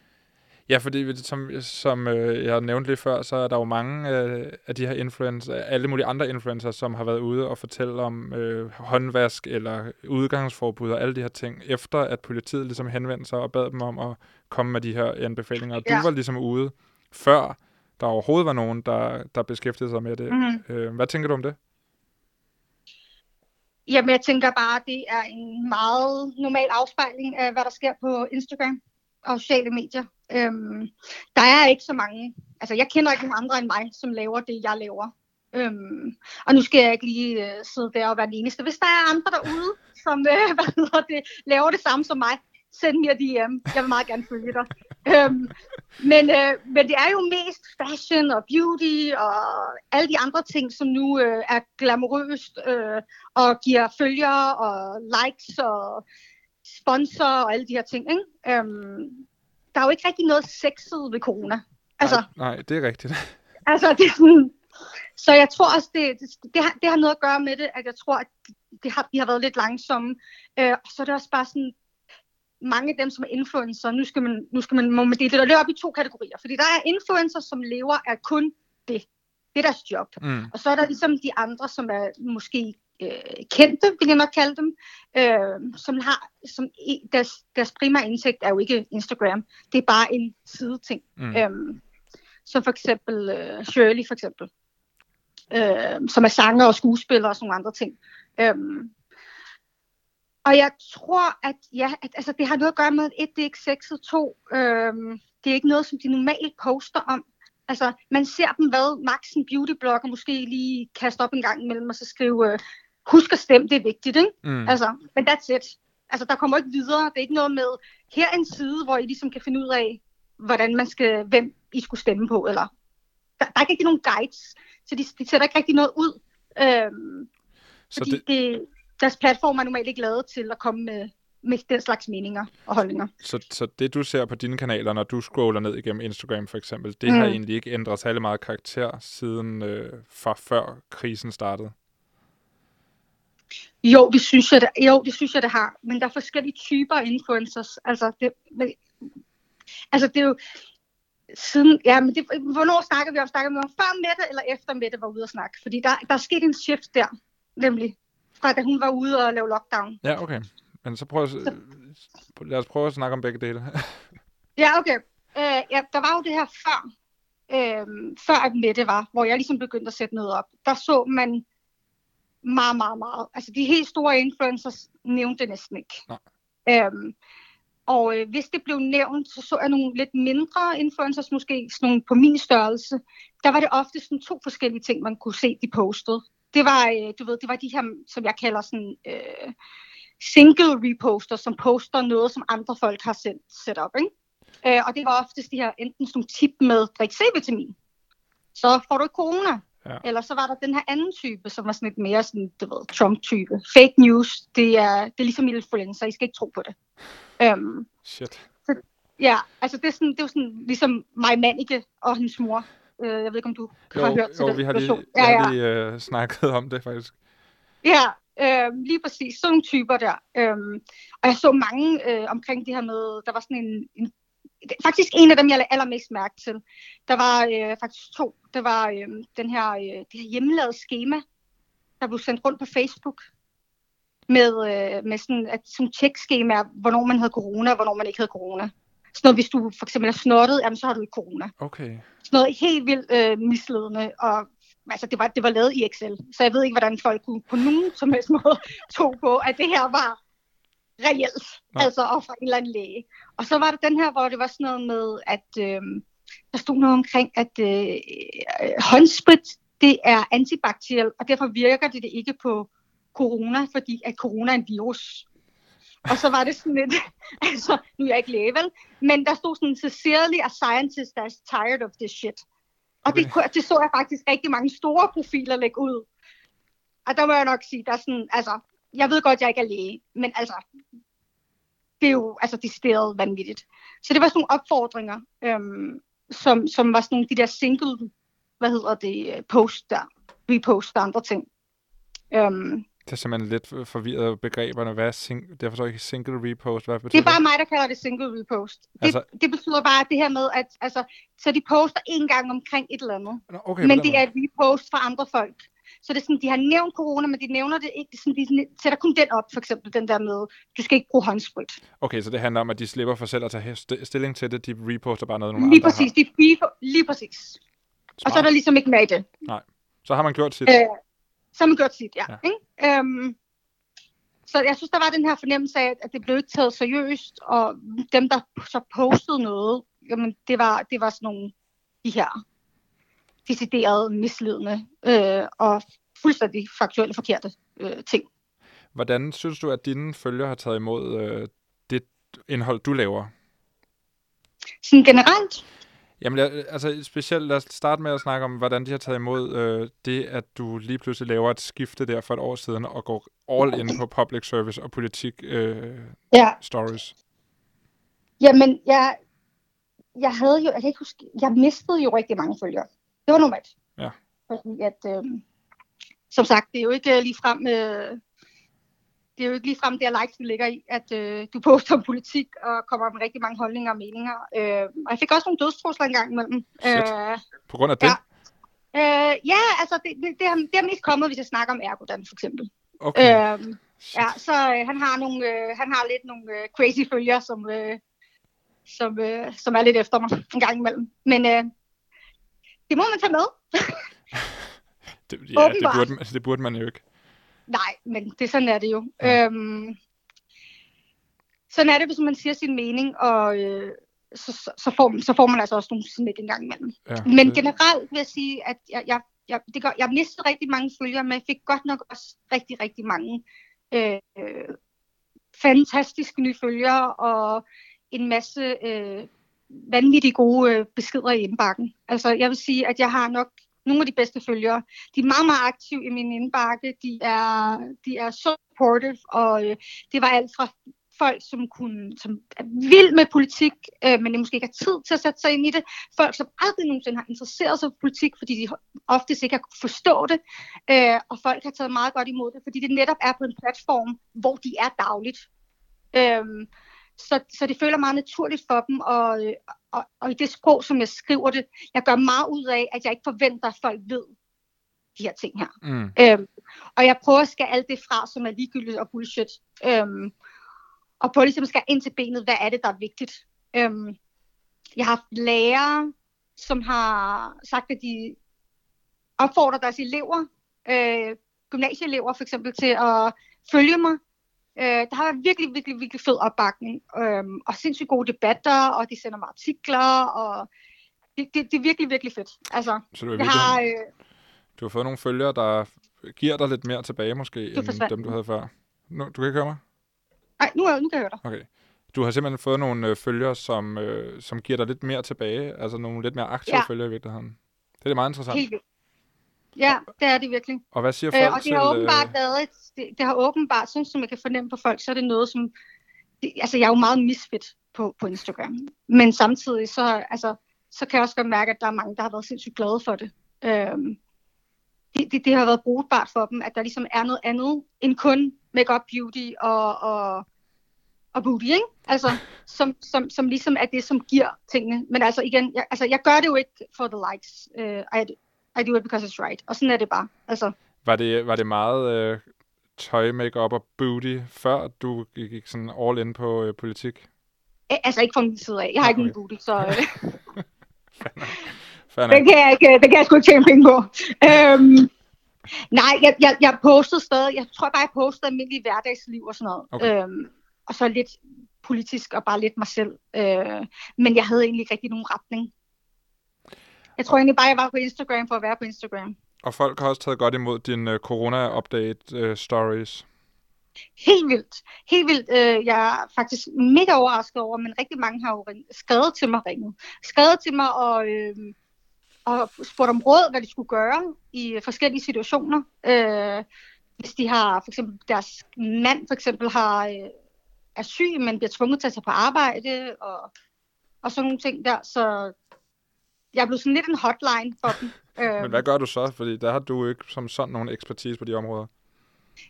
Ja, fordi som, som øh, jeg nævnte lige før, så er der jo mange øh, af de her influencer, alle mulige andre influencer, som har været ude og fortælle om øh, håndvask eller udgangsforbud og alle de her ting, efter at politiet ligesom henvendte sig og bad dem om at komme med de her anbefalinger. Og ja. du var ligesom ude før der overhovedet var nogen, der, der beskæftigede sig med det. Mm-hmm. Øh, hvad tænker du om det? Jamen, jeg tænker bare, at det er en meget normal afspejling af, hvad der sker på Instagram og sociale medier. Øhm, der er ikke så mange, altså jeg kender ikke nogen andre end mig, som laver det, jeg laver. Øhm, og nu skal jeg ikke lige øh, sidde der og være den eneste. Hvis der er andre derude, som øh, *laughs* hvad hedder det, laver det samme som mig, send mig DM. Jeg vil meget gerne følge dig. øhm, men, øh, men det er jo mest fashion og beauty og alle de andre ting, som nu øh, er glamourøst øh, og giver følgere og likes og sponsor og alle de her ting. Ikke? Øhm, der er jo ikke rigtig noget sexet ved corona. Altså, nej, nej, det er rigtigt. *laughs* altså, det er sådan, så jeg tror også, det, det, det, har, det har noget at gøre med det, at jeg tror, at det har, de har været lidt langsomme. Øh, og så er det også bare sådan, mange af dem, som er influencer, nu skal man, nu skal man, må man dele det op i to kategorier. Fordi der er influencer, som lever af kun det. Det er deres job. Mm. Og så er der ligesom de andre, som er måske øh, kendte, vil jeg nok kalde dem, øh, som har, som deres, deres primære indtægt er jo ikke Instagram. Det er bare en sideting. Mm. Øhm, som for eksempel øh, Shirley for eksempel, øh, som er sanger og skuespiller og sådan nogle andre ting. Øhm, og jeg tror, at ja, at, altså, det har noget at gøre med, at et, det er ikke sexet, to, øhm, det er ikke noget, som de normalt poster om. Altså, man ser dem, hvad Max, en beautyblogger, måske lige kaste op en gang imellem, og så skrive, øh, husk at stemme, det er vigtigt, ikke? Mm. Altså, men that's it. Altså, der kommer ikke videre. Det er ikke noget med, her en side, hvor I ligesom kan finde ud af, hvordan man skal, hvem I skulle stemme på, eller der, der er ikke rigtig nogen guides, så de, de sætter ikke rigtig noget ud. Øhm, så fordi det... Det, deres platform er normalt ikke lavet til at komme med, med den slags meninger og holdninger. Så, så det, du ser på dine kanaler, når du scroller ned igennem Instagram for eksempel, det mm. har egentlig ikke ændret særlig meget karakter siden øh, fra før krisen startede? Jo, det synes jeg, det, jo, det synes jeg, det har. Men der er forskellige typer influencers. Altså, det, men, altså, det er jo... Siden, ja, men det, hvornår snakker vi om? Snakker vi om før Mette eller efter Mette var ude at snakke? Fordi der, der er sket en shift der, nemlig fra da hun var ude og lave lockdown. Ja, okay. Men så prøv at, så... lad os prøve at snakke om begge dele. *laughs* ja, okay. Øh, ja, der var jo det her før, øh, før at Mette var, hvor jeg ligesom begyndte at sætte noget op. Der så man meget, meget, meget. Altså de helt store influencers nævnte det næsten ikke. Nej. Øhm, og øh, hvis det blev nævnt, så så jeg nogle lidt mindre influencers, måske sådan nogle på min størrelse. Der var det ofte sådan to forskellige ting, man kunne se, de postede. Det var, øh, du ved, det var de her, som jeg kalder sådan øh, single reposter, som poster noget, som andre folk har sendt, set op, ikke? Øh, og det var oftest de her enten sådan tip med drik C-vitamin. Så får du ikke corona. Ja. Eller så var der den her anden type, som var sådan lidt mere sådan, du ved, Trump-type. Fake news, det er, det er ligesom influencer, I skal ikke tro på det. Um, Shit. Så, ja, altså det er, sådan, det er sådan, ligesom mig Manike og hendes mor. Uh, jeg ved ikke, om du jo, har hørt til jo, vi har lige, ja, ja. har lige uh, snakket om det faktisk. Ja, øh, lige præcis. Sådan nogle typer der. Øhm, og jeg så mange øh, omkring det her med, der var sådan en, en faktisk en af dem, jeg allermest mærke til. Der var øh, faktisk to. Det var øh, den her, øh, det her hjemmelavede schema, der blev sendt rundt på Facebook med, øh, med sådan et sådan tjekskema, hvornår man havde corona, og hvornår man ikke havde corona. Så noget, hvis du for eksempel er snottet, jamen, så har du ikke corona. Okay. Sådan noget helt vildt øh, misledende, og altså, det, var, det var lavet i Excel, så jeg ved ikke, hvordan folk kunne på nogen som helst *laughs* måde tog på, at det her var reelt, Nej. altså og fra en eller anden læge. Og så var der den her, hvor det var sådan noget med, at øh, der stod noget omkring, at øh, håndsprit, det er antibakteriel, og derfor virker det, det ikke på corona, fordi at corona er en virus. Og så var det sådan lidt, *laughs* altså, nu er jeg ikke læge, vel? Men der stod sådan, sincerely a scientist that's tired of this shit. Og det, det så jeg faktisk rigtig mange store profiler lægge ud. Og der må jeg nok sige, der er sådan, altså, jeg ved godt, jeg ikke er læge, men altså, det er jo altså decideret vanvittigt. Så det var sådan nogle opfordringer, øhm, som, som var sådan nogle de der single, hvad hedder det, post der, repost og andre ting. Øhm, det er simpelthen lidt forvirret begreberne. Hvad er sing- det er forstår ikke single repost. Hvad betyder det er bare mig, der kalder det single repost. Det, altså... det betyder bare det her med, at altså, så de poster en gang omkring et eller andet. Okay, men det er et repost for andre folk. Så det er sådan, de har nævnt corona, men de nævner det ikke. Det er sådan, de sætter kun den op, for eksempel den der med, du skal ikke bruge håndsprit. Okay, så det handler om, at de slipper for selv at tage stilling til det. De reposter bare noget, nogle lige andre præcis, har. De repo- lige præcis. Smart. Og så er der ligesom ikke mere i det. Nej, så har man gjort sit. Øh, så har man gjort sit, ja. ja. Ikke? Øhm, så jeg synes, der var den her fornemmelse af, at det blev ikke taget seriøst, og dem, der så postede noget, jamen, det var, det var sådan nogle, de her decideret misledende øh, og fuldstændig faktuelle forkerte øh, ting. Hvordan synes du, at dine følgere har taget imod øh, det indhold, du laver? Sådan generelt? Jamen, altså specielt lad os starte med at snakke om, hvordan de har taget imod øh, det, at du lige pludselig laver et skifte der for et år siden og går all in på public service og politik øh, ja. stories. Jamen, jeg, jeg havde jo, jeg kan ikke huske, jeg mistede jo rigtig mange følgere. Det var normalt. Ja. Fordi at, øh, som sagt, det er jo ikke lige frem, øh, det er jo ikke lige frem der likes ligger i, at øh, du poster om politik og kommer med rigtig mange holdninger og meninger. Øh, og jeg fik også nogle dødstrusler engang imellem. Øh, På grund af det? Ja. Øh, ja, altså det, det, det, er, det er mest kommet, hvis jeg snakker om Ergodan for eksempel. Okay. Øhm, ja, så øh, han har nogle, øh, han har lidt nogle øh, crazy følger, som, øh, som, øh, som er lidt efter mig en gang imellem. Men øh, det må man tage med. *laughs* det, ja, det burde, det burde man jo ikke. Nej, men det sådan er det jo. Ja. Øhm, sådan er det, hvis man siger sin mening, og øh, så, så, så, får, så får man altså også nogle smæk en gang imellem. Ja, men det... generelt vil jeg sige, at jeg, jeg, jeg, det gør, jeg mistede rigtig mange følgere, men jeg fik godt nok også rigtig, rigtig mange øh, fantastiske nye følgere, og en masse øh, vanvittigt gode øh, beskeder i indbakken. Altså, jeg vil sige, at jeg har nok nogle af de bedste følgere. De er meget, meget aktive i min indbakke. De er, de er så supportive, og øh, det var alt fra folk, som, kunne, som er vild med politik, øh, men de måske ikke har tid til at sætte sig ind i det. Folk, som aldrig nogensinde har interesseret sig for politik, fordi de oftest ikke har kunnet forstå det. Øh, og folk har taget meget godt imod det, fordi det netop er på en platform, hvor de er dagligt. Øh, så, så det føler meget naturligt for dem, og, og, og i det sprog, som jeg skriver det, jeg gør meget ud af, at jeg ikke forventer, at folk ved de her ting her. Mm. Øhm, og jeg prøver at skære alt det fra, som er ligegyldigt og bullshit. Øhm, og prøver ligesom at skære ind til benet, hvad er det, der er vigtigt. Øhm, jeg har haft lærere, som har sagt, at de opfordrer deres elever, øh, gymnasieelever for eksempel, til at følge mig Øh, der har været virkelig, virkelig, virkelig fed opbakning, øh, og sindssygt gode debatter, og de sender mig artikler, og det, det, det er virkelig, virkelig fedt. Altså, Så du, jeg har, øh, du har fået nogle følgere, der giver dig lidt mere tilbage måske, end dem, du havde før. Nu, du kan ikke høre mig? Nej, nu, nu kan jeg høre dig. Okay. Du har simpelthen fået nogle øh, følgere, som, øh, som giver dig lidt mere tilbage, altså nogle lidt mere aktive ja. følgere i virkeligheden. Det er meget interessant. Helt vildt. Ja, det er det virkelig. Og hvad siger folk øh, og det har åbenbart været et, det, det har åbenbart, sådan som jeg kan fornemme på folk, så er det noget, som, det, altså jeg er jo meget misfit på, på Instagram, men samtidig så, altså, så kan jeg også godt mærke, at der er mange, der har været sindssygt glade for det. Øhm, det, det, det har været brugbart for dem, at der ligesom er noget andet end kun makeup beauty og, og, og booty, ikke? Altså, som, som, som ligesom er det, som giver tingene. Men altså igen, jeg, altså, jeg gør det jo ikke for the likes. Uh, I, do it because it's right. Og sådan er det bare. Altså. Var, det, var det meget øh, tøj, makeup og booty, før du gik, sådan all in på øh, politik? Æ, altså ikke fra min side af. Jeg har okay. ikke en booty, så... Øh. *laughs* Fair det, kan jeg ikke, det kan jeg sgu ikke tjene penge på. Øhm, nej, jeg, jeg, jeg postede stadig, jeg tror bare, jeg postede almindelig hverdagsliv og sådan noget. Okay. Øhm, og så lidt politisk og bare lidt mig selv. Øh, men jeg havde egentlig ikke rigtig nogen retning. Jeg tror egentlig bare, jeg var på Instagram for at være på Instagram. Og folk har også taget godt imod dine uh, corona-update uh, stories. Helt vildt. Helt vildt. Uh, jeg er faktisk mega overrasket over, men rigtig mange har jo skrevet til mig ringet. Skrevet til mig og, uh, og spurgt om råd, hvad de skulle gøre i forskellige situationer. Uh, hvis de har, for eksempel deres mand for eksempel har, uh, er syg, men bliver tvunget til at tage på arbejde, og, og sådan nogle ting der. Så jeg blevet sådan lidt en hotline for dem. *laughs* Men hvad gør du så? Fordi der har du ikke som sådan nogen ekspertise på de områder.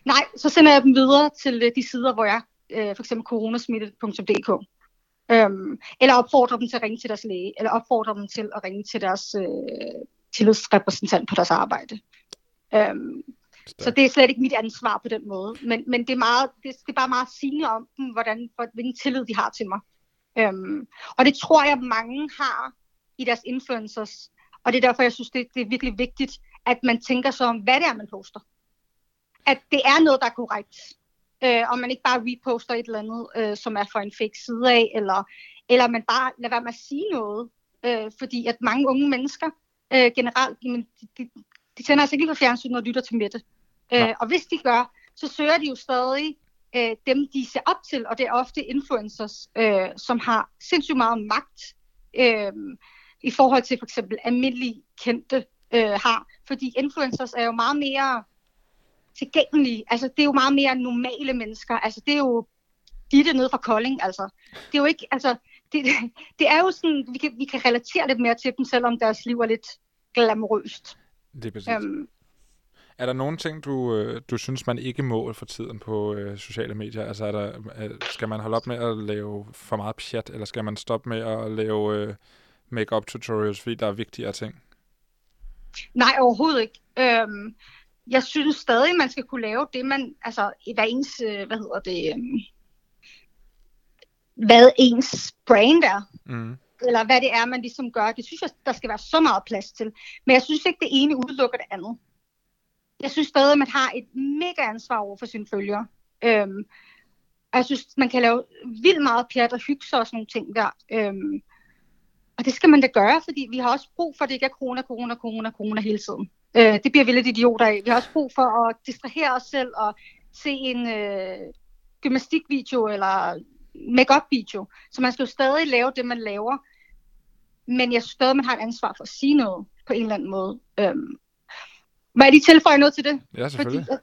Nej, så sender jeg dem videre til øh, de sider, hvor jeg, øh, for eksempel coronasmittet.dk. Øhm, eller opfordrer dem til at ringe til deres læge, eller opfordrer dem til at ringe til deres øh, tillidsrepræsentant på deres arbejde. Øhm, så det er slet ikke mit ansvar på den måde. Men, men det, er meget, det, det er bare meget sigende om dem, hvordan, hvilken tillid de har til mig. Øhm, og det tror jeg, mange har i deres influencers. Og det er derfor, jeg synes, det, det er virkelig vigtigt, at man tænker så om, hvad det er, man poster. At det er noget, der er korrekt. Øh, og man ikke bare reposter et eller andet, øh, som er for en fake side af, eller, eller man bare lader være med at sige noget. Øh, fordi at mange unge mennesker øh, generelt, jamen, de, de, de tænder altså ikke lige på fjernsyn og lytter til Mette. Øh, og hvis de gør, så søger de jo stadig øh, dem, de ser op til, og det er ofte influencers, øh, som har sindssygt meget magt. Øh, i forhold til for eksempel almindelige kendte øh, har. Fordi influencers er jo meget mere tilgængelige. Altså, det er jo meget mere normale mennesker. Altså, det er jo Ditte nede fra Kolding, altså. Det er jo ikke, altså, det, *laughs* det er jo sådan, vi kan, vi kan relatere lidt mere til dem, selvom deres liv er lidt glamorøst. Det er præcis. Um, er der nogle ting, du, øh, du synes, man ikke må for tiden på øh, sociale medier? Altså, er der, er, skal man holde op med at lave for meget pjat, eller skal man stoppe med at lave øh, make-up tutorials, fordi der er vigtigere ting? Nej, overhovedet ikke. Øhm, jeg synes stadig, man skal kunne lave det, man, altså, hvad ens, øh, hvad hedder det, øhm, hvad ens brand er. Mm. Eller hvad det er, man ligesom gør. Det synes jeg, der skal være så meget plads til. Men jeg synes ikke, det ene udelukker det andet. Jeg synes stadig, at man har et mega ansvar over for sine følgere. Øhm, og jeg synes, man kan lave vildt meget pjat og hygge sig og sådan nogle ting der. Øhm, og det skal man da gøre, fordi vi har også brug for, at det ikke er corona, corona, corona, corona hele tiden. Øh, det bliver vi lidt idioter af. Vi har også brug for at distrahere os selv og se en øh, gymnastikvideo eller make-up video. Så man skal jo stadig lave det, man laver. Men jeg synes stadig, man har et ansvar for at sige noget på en eller anden måde. Øhm, må jeg lige tilføje noget til det? Ja, selvfølgelig. Fordi,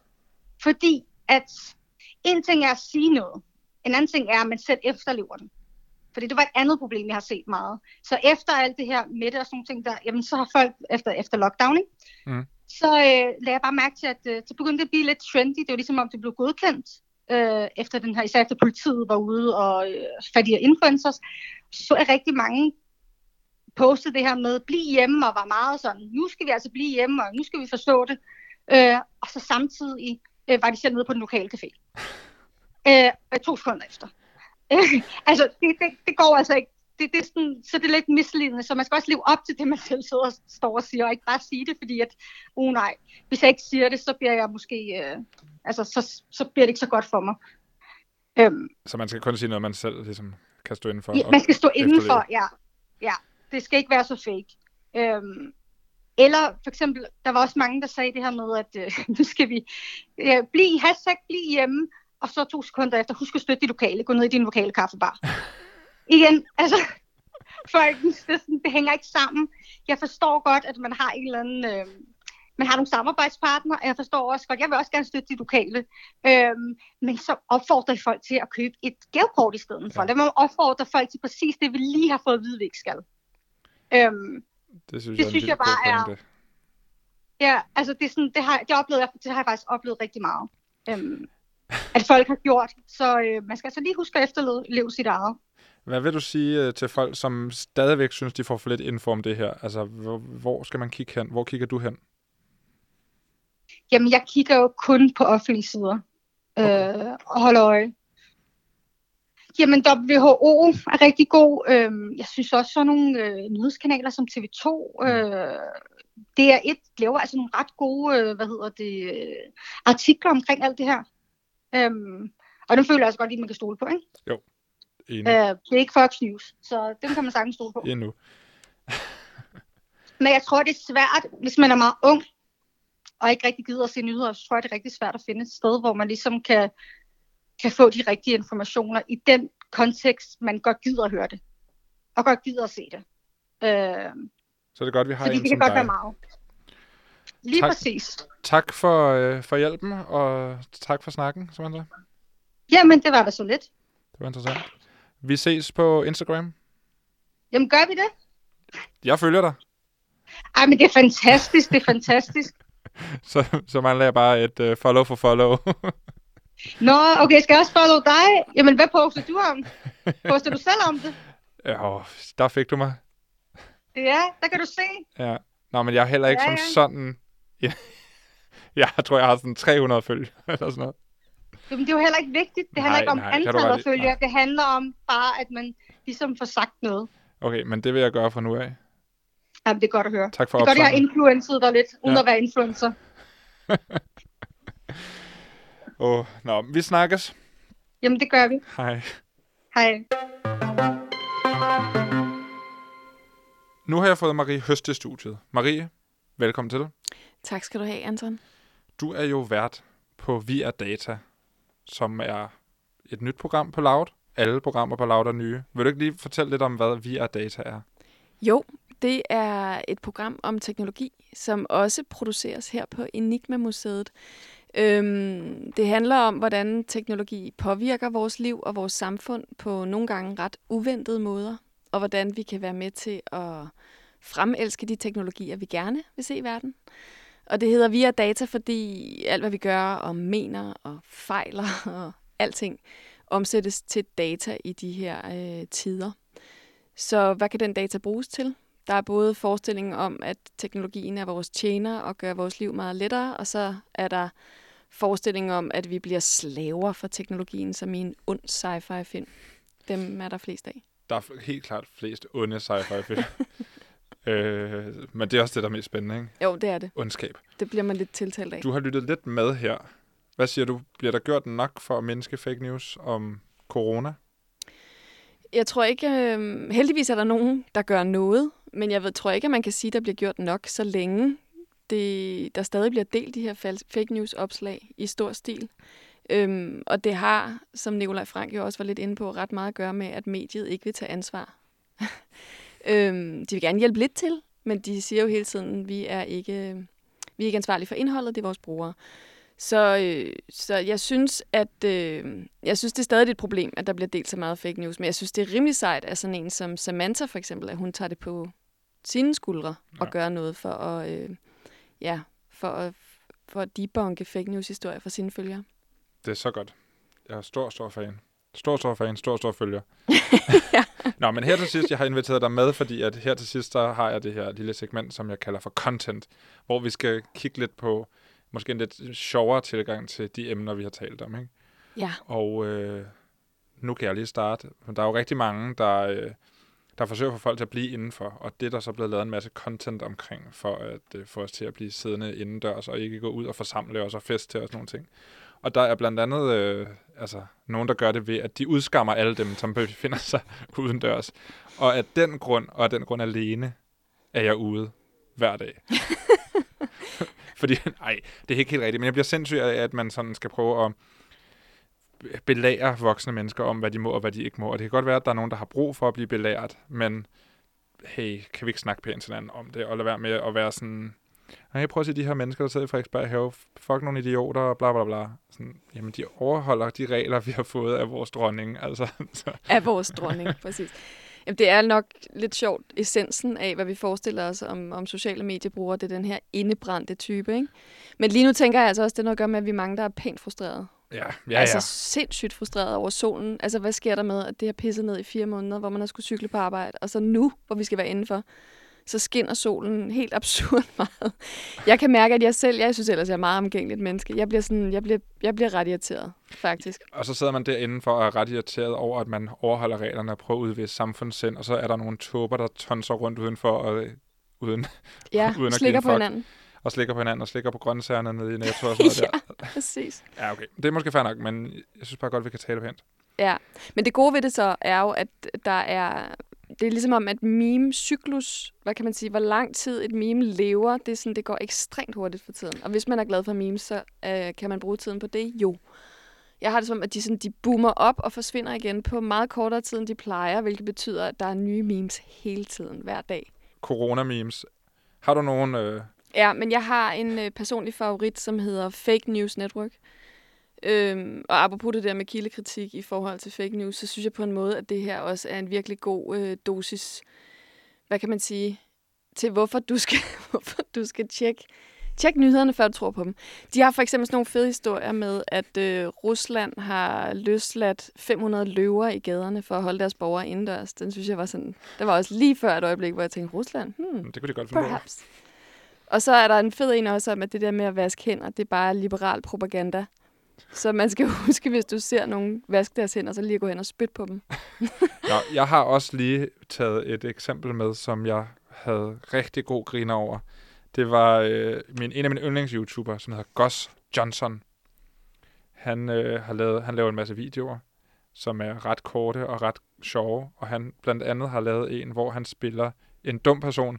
fordi at en ting er at sige noget. En anden ting er, at man selv efterlever den. Fordi det var et andet problem, jeg har set meget. Så efter alt det her med det og sådan ting, der, jamen, så har folk efter, efter lockdown, ikke? Mm. så øh, lagde jeg bare mærke til, at øh, det begyndte at blive lidt trendy. Det var ligesom om, det blev godkendt øh, efter den her, især efter politiet var ude og øh, fattige influencers. Så er rigtig mange postet det her med, bliv hjemme, og var meget sådan, nu skal vi altså blive hjemme, og nu skal vi forstå det. Øh, og så samtidig øh, var de selv nede på den lokale café. *laughs* Øh, to sekunder efter. *laughs* altså, det, det, det går altså ikke. Det, det er sådan, så det er lidt misledende, så man skal også leve op til det, man selv sidder og står og siger, og ikke bare sige det, fordi at, oh nej, hvis jeg ikke siger det, så bliver jeg måske, øh, altså, så, så bliver det ikke så godt for mig. Øhm, så man skal kun sige noget, man selv ligesom kan stå indenfor? Ja, man skal stå indenfor, ja. ja. Det skal ikke være så fake. Øhm, eller for eksempel, der var også mange, der sagde det her med, at øh, *laughs* nu skal vi øh, blive, hashtag blive hjemme, og så to sekunder efter, husk at støtte de lokale, gå ned i din lokale kaffebar. Igen, altså, *laughs* folk, det, det hænger ikke sammen. Jeg forstår godt, at man har en eller anden, øh, man har nogle samarbejdspartnere, og jeg forstår også godt, jeg vil også gerne støtte de lokale, øh, men så opfordrer I folk til at købe et gavekort i stedet for. Ja. Må opfordre folk til præcis det, vi lige har fået at vide, vi ikke skal. Øh, det synes, det jeg, synes jeg bare er... Ja, altså det, er sådan, det, har, det, oplevede jeg, det har jeg faktisk oplevet rigtig meget. Øhm, at folk har gjort. Så øh, man skal altså lige huske at efterleve sit eget. Hvad vil du sige øh, til folk, som stadigvæk synes, de får for lidt info om det her? Altså, hvor, skal man kigge hen? Hvor kigger du hen? Jamen, jeg kigger jo kun på offentlige sider okay. øh, og holder øje. Jamen, WHO er rigtig god. Øh, jeg synes også, sådan nogle øh, nyhedskanaler som TV2, øh, det er et laver altså nogle ret gode, øh, hvad hedder det, øh, artikler omkring alt det her. Øhm, og den føler jeg også godt, at man kan stole på, ikke? Jo, enig. Øh, det er ikke Fox News, så den kan man sagtens stole på. Endnu. *laughs* Men jeg tror, det er svært, hvis man er meget ung, og ikke rigtig gider at se nyheder, så tror jeg, det er rigtig svært at finde et sted, hvor man ligesom kan, kan få de rigtige informationer i den kontekst, man godt gider at høre det. Og godt gider at se det. Øh, så det er godt, vi har en det kan godt dig. være meget. Lige tak, præcis. Tak for, øh, for hjælpen, og tak for snakken, Samantha. Jamen, det var da så lidt. Det var interessant. Vi ses på Instagram. Jamen, gør vi det? Jeg følger dig. Ej, men det er fantastisk, det er fantastisk. *laughs* så, så mangler jeg bare et uh, follow for follow. Nå, okay, skal jeg også follow dig? Jamen, hvad poster du om? Poster du selv om det? *laughs* Ja, der fik du mig. Ja, der kan du se. Ja. Nå, men jeg er heller ikke ja, som ja. sådan... Ja. *laughs* jeg tror, jeg har sådan 300 følge, *laughs* eller sådan noget. Jamen, det er jo heller ikke vigtigt. Det handler nej, ikke om nej, antallet af følgere. Det handler om bare, at man ligesom får sagt noget. Okay, men det vil jeg gøre fra nu af. Jamen, det er godt at høre. Tak for Det er godt, jeg har influenceret dig lidt, uden ja. at være influencer. *laughs* Åh, oh, nå, vi snakkes. Jamen, det gør vi. Hej. Hej. Nu har jeg fået Marie Høst til studiet. Marie, velkommen til dig. Tak skal du have, Anton. Du er jo vært på Via Data, som er et nyt program på Loud. Alle programmer på Loud er nye. Vil du ikke lige fortælle lidt om, hvad Via Data er? Jo, det er et program om teknologi, som også produceres her på Enigma Museet. Øhm, det handler om, hvordan teknologi påvirker vores liv og vores samfund på nogle gange ret uventede måder og hvordan vi kan være med til at fremelske de teknologier, vi gerne vil se i verden. Og det hedder via data, fordi alt, hvad vi gør og mener og fejler *laughs* og alting, omsættes til data i de her øh, tider. Så hvad kan den data bruges til? Der er både forestillingen om, at teknologien er vores tjener og gør vores liv meget lettere, og så er der forestillingen om, at vi bliver slaver for teknologien, som i en ond sci-fi film. Dem er der flest af. Der er helt klart flest onde sci-fi film. *laughs* øh, men det er også det, der er mest spændende, ikke? Jo, det er det. Ondskab. Det bliver man lidt tiltalt af. Du har lyttet lidt med her. Hvad siger du? Bliver der gjort nok for at mindske fake news om corona? Jeg tror ikke, øh, heldigvis er der nogen, der gør noget, men jeg ved, tror ikke, at man kan sige, at der bliver gjort nok, så længe det, der stadig bliver delt de her fake news-opslag i stor stil. Øhm, og det har, som Nikolaj Frank jo også var lidt inde på, ret meget at gøre med, at mediet ikke vil tage ansvar. *laughs* øhm, de vil gerne hjælpe lidt til, men de siger jo hele tiden, at vi er ikke, vi er ikke ansvarlige for indholdet, det er vores brugere. Så, øh, så jeg synes, at øh, jeg synes, det er stadig et problem, at der bliver delt så meget fake news. Men jeg synes, det er rimelig sejt, at sådan en som Samantha for eksempel, at hun tager det på sine skuldre ja. og gør noget for at, øh, ja, for at, for at debunke fake news-historier for sine følgere. Det er så godt. Jeg er stor, stor fan. Stor, stor fan, stor, stor følger. *laughs* ja. Nå, men her til sidst, jeg har inviteret dig med, fordi at her til sidst, der har jeg det her lille segment, som jeg kalder for content, hvor vi skal kigge lidt på måske en lidt sjovere tilgang til de emner, vi har talt om. Ikke? Ja. Og øh, nu kan jeg lige starte. Der er jo rigtig mange, der, øh, der forsøger få folk til at blive indenfor, og det er der så blevet lavet en masse content omkring, for at øh, få os til at blive siddende indendørs, og ikke gå ud og forsamle os og fest til os nogle ting. Og der er blandt andet øh, altså, nogen, der gør det ved, at de udskammer alle dem, som befinder sig *laughs* udendørs. Og af den grund, og af den grund alene, er jeg ude hver dag. *laughs* Fordi, nej, det er ikke helt rigtigt, men jeg bliver sindssyg af, at man sådan skal prøve at belære voksne mennesker om, hvad de må og hvad de ikke må. Og det kan godt være, at der er nogen, der har brug for at blive belært, men hey, kan vi ikke snakke pænt til hinanden om det, og lade være med at være sådan, jeg prøver at se de her mennesker, der sidder i Frederiksberg Have, fuck nogle idioter, og bla bla bla. Sådan, jamen, de overholder de regler, vi har fået af vores dronning. Altså, *laughs* så. Af vores dronning, *laughs* præcis. Jamen, det er nok lidt sjovt, essensen af, hvad vi forestiller os om, om sociale mediebrugere. Det er den her indebrændte type, ikke? Men lige nu tænker jeg altså også, det er noget at gøre med, at vi er mange, der er pænt frustrerede. Ja, ja, ja. Altså sindssygt frustreret over solen. Altså, hvad sker der med, at det har pisset ned i fire måneder, hvor man har skulle cykle på arbejde, og så nu, hvor vi skal være indenfor, så skinner solen helt *laughs* absurd meget. Jeg kan mærke, at jeg selv, jeg synes ellers, jeg er meget omgængeligt menneske. Jeg bliver, sådan, jeg bliver, jeg bliver ret irriteret, faktisk. Og så sidder man derinde for at er ret irriteret over, at man overholder reglerne og prøver at udvise samfundssind, og så er der nogle tåber, der tonser rundt udenfor, og, øh, uden, ja, *laughs* uden at slikker på hinanden. Og slikker på hinanden, og slikker på grøntsagerne nede i Netto og sådan noget *laughs* ja, der. præcis. Ja, okay. Det er måske fair nok, men jeg synes bare godt, vi kan tale pænt. Ja, men det gode ved det så er jo, at der er det er ligesom om, at meme-cyklus, hvad kan man sige, hvor lang tid et meme lever, det, er sådan, det går ekstremt hurtigt for tiden. Og hvis man er glad for memes, så øh, kan man bruge tiden på det? Jo. Jeg har det som, at de, sådan, de boomer op og forsvinder igen på meget kortere tid, end de plejer, hvilket betyder, at der er nye memes hele tiden, hver dag. Corona-memes. Har du nogen... Øh... Ja, men jeg har en øh, personlig favorit, som hedder Fake News Network. Øhm, og apropos det der med kildekritik i forhold til fake news, så synes jeg på en måde, at det her også er en virkelig god øh, dosis, hvad kan man sige, til hvorfor du skal, *laughs* hvorfor du skal tjekke Tjek nyhederne, før du tror på dem. De har for eksempel sådan nogle fede historier med, at øh, Rusland har løsladt 500 løver i gaderne for at holde deres borgere indendørs. Den synes jeg var sådan... Det var også lige før et øjeblik, hvor jeg tænkte, Rusland? Hmm, det kunne de godt finde perhaps. Og så er der en fed en også om, at det der med at vaske hænder, det er bare liberal propaganda. Så man skal *laughs* huske, hvis du ser nogen vaske deres hænder, så lige gå hen og spytte på dem. *laughs* ja, jeg har også lige taget et eksempel med, som jeg havde rigtig god griner over. Det var øh, min, en af mine yndlings-YouTubere, som hedder Goss Johnson. Han, øh, har lavet, han laver en masse videoer, som er ret korte og ret sjove, og han blandt andet har lavet en, hvor han spiller en dum person,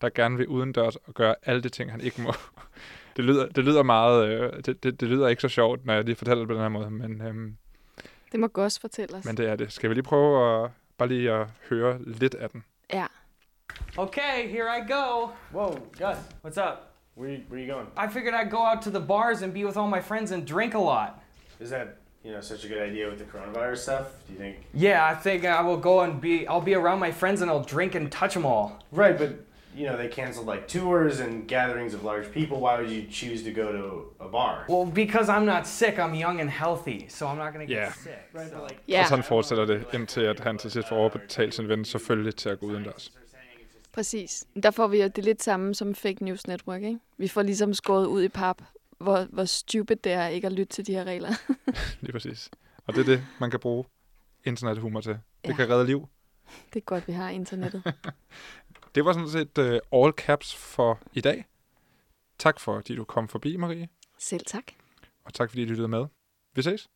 der gerne vil udendørs og gøre alle de ting, han ikke må *laughs* det, lyder, det lyder meget, øh, det, det, det lyder ikke så sjovt, når jeg lige fortæller det på den her måde, men... Øhm, det må Gus fortælle os. Men det er det. Skal vi lige prøve at, bare lige at høre lidt af den? Ja. Okay, here I go. Whoa, Gus. What's up? Where, where are you going? I figured I'd go out to the bars and be with all my friends and drink a lot. Is that you know such a good idea with the coronavirus stuff? Do you think? Yeah, I think I will go and be. I'll be around my friends and I'll drink and touch them all. Right, but you know, they canceled like tours and gatherings of large people. Why would you choose to go to a bar? Well, because I'm not sick, I'm young and healthy, so I'm not gonna get yeah. sick. Right, so. but like, yeah. Og sådan fortsætter det, indtil at han til sidst får overbetalt sin ven selvfølgelig til at gå udendørs. Præcis. Der får vi jo det lidt samme som Fake News Network, ikke? Vi får ligesom skåret ud i pap, hvor, hvor stupid det er ikke at lytte til de her regler. *laughs* Lige præcis. Og det er det, man kan bruge internethumor til. Det ja. kan redde liv. Det er godt, vi har internettet. *laughs* det var sådan set uh, all caps for i dag. Tak for, at du kom forbi, Marie. Selv tak. Og tak, fordi du lyttede med. Vi ses.